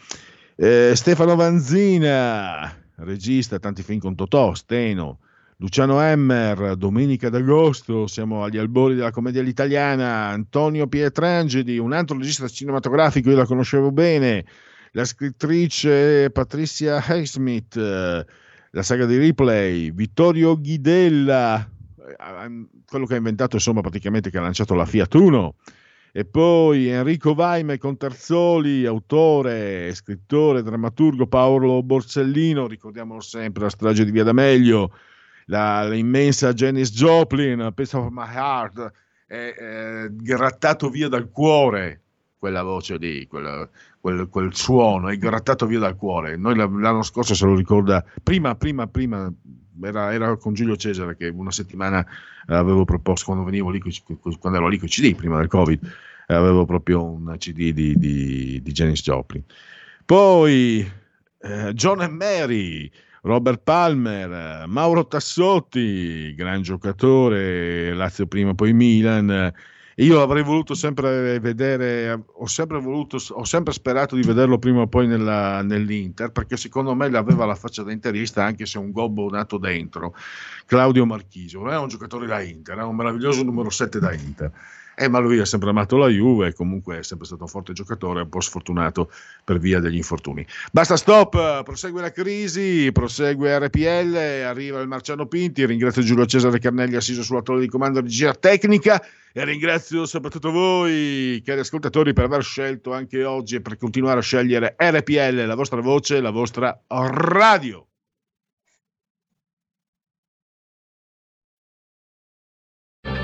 Eh, Stefano Vanzina, regista, tanti film con Totò, Steno. Luciano Emmer, Domenica d'Agosto, siamo agli albori della commedia all'italiana. Antonio Pietrangeli, un altro regista cinematografico, io la conoscevo bene. La scrittrice Patricia Highsmith, eh, la saga di Ripley, Vittorio Ghidella, eh, quello che ha inventato insomma praticamente che ha lanciato la Fiat Uno, e poi Enrico Vaime con Terzoli, autore, scrittore, drammaturgo Paolo Borsellino, ricordiamolo sempre, la strage di Via D'Amelio, la, l'immensa Janice Joplin, Piece of My Heart, è, è grattato via dal cuore quella voce lì, quella, quel, quel, suono, è grattato via dal cuore. Noi l'anno scorso se lo ricorda, prima, prima, prima, era, era con Giulio Cesare che una settimana avevo proposto, quando, venivo lì, quando ero lì con CD, prima del Covid, avevo proprio un CD di, di, di Janis Joplin. Poi eh, John e Mary, Robert Palmer, Mauro Tassotti, gran giocatore, Lazio prima, poi Milan io avrei voluto sempre vedere, ho sempre, voluto, ho sempre sperato di vederlo prima o poi nella, nell'Inter, perché secondo me aveva la faccia da interista, anche se un gobbo nato dentro. Claudio Marchisio, era un giocatore da Inter, era un meraviglioso numero 7 da Inter. Eh, ma lui ha sempre amato la Juve comunque è sempre stato un forte giocatore, un po' sfortunato per via degli infortuni. Basta stop, prosegue la crisi, prosegue RPL, arriva il Marciano Pinti, ringrazio Giulio Cesare Carnelli assiso sulla torre di comando di regia tecnica e ringrazio soprattutto voi, cari ascoltatori, per aver scelto anche oggi e per continuare a scegliere RPL, la vostra voce, la vostra radio.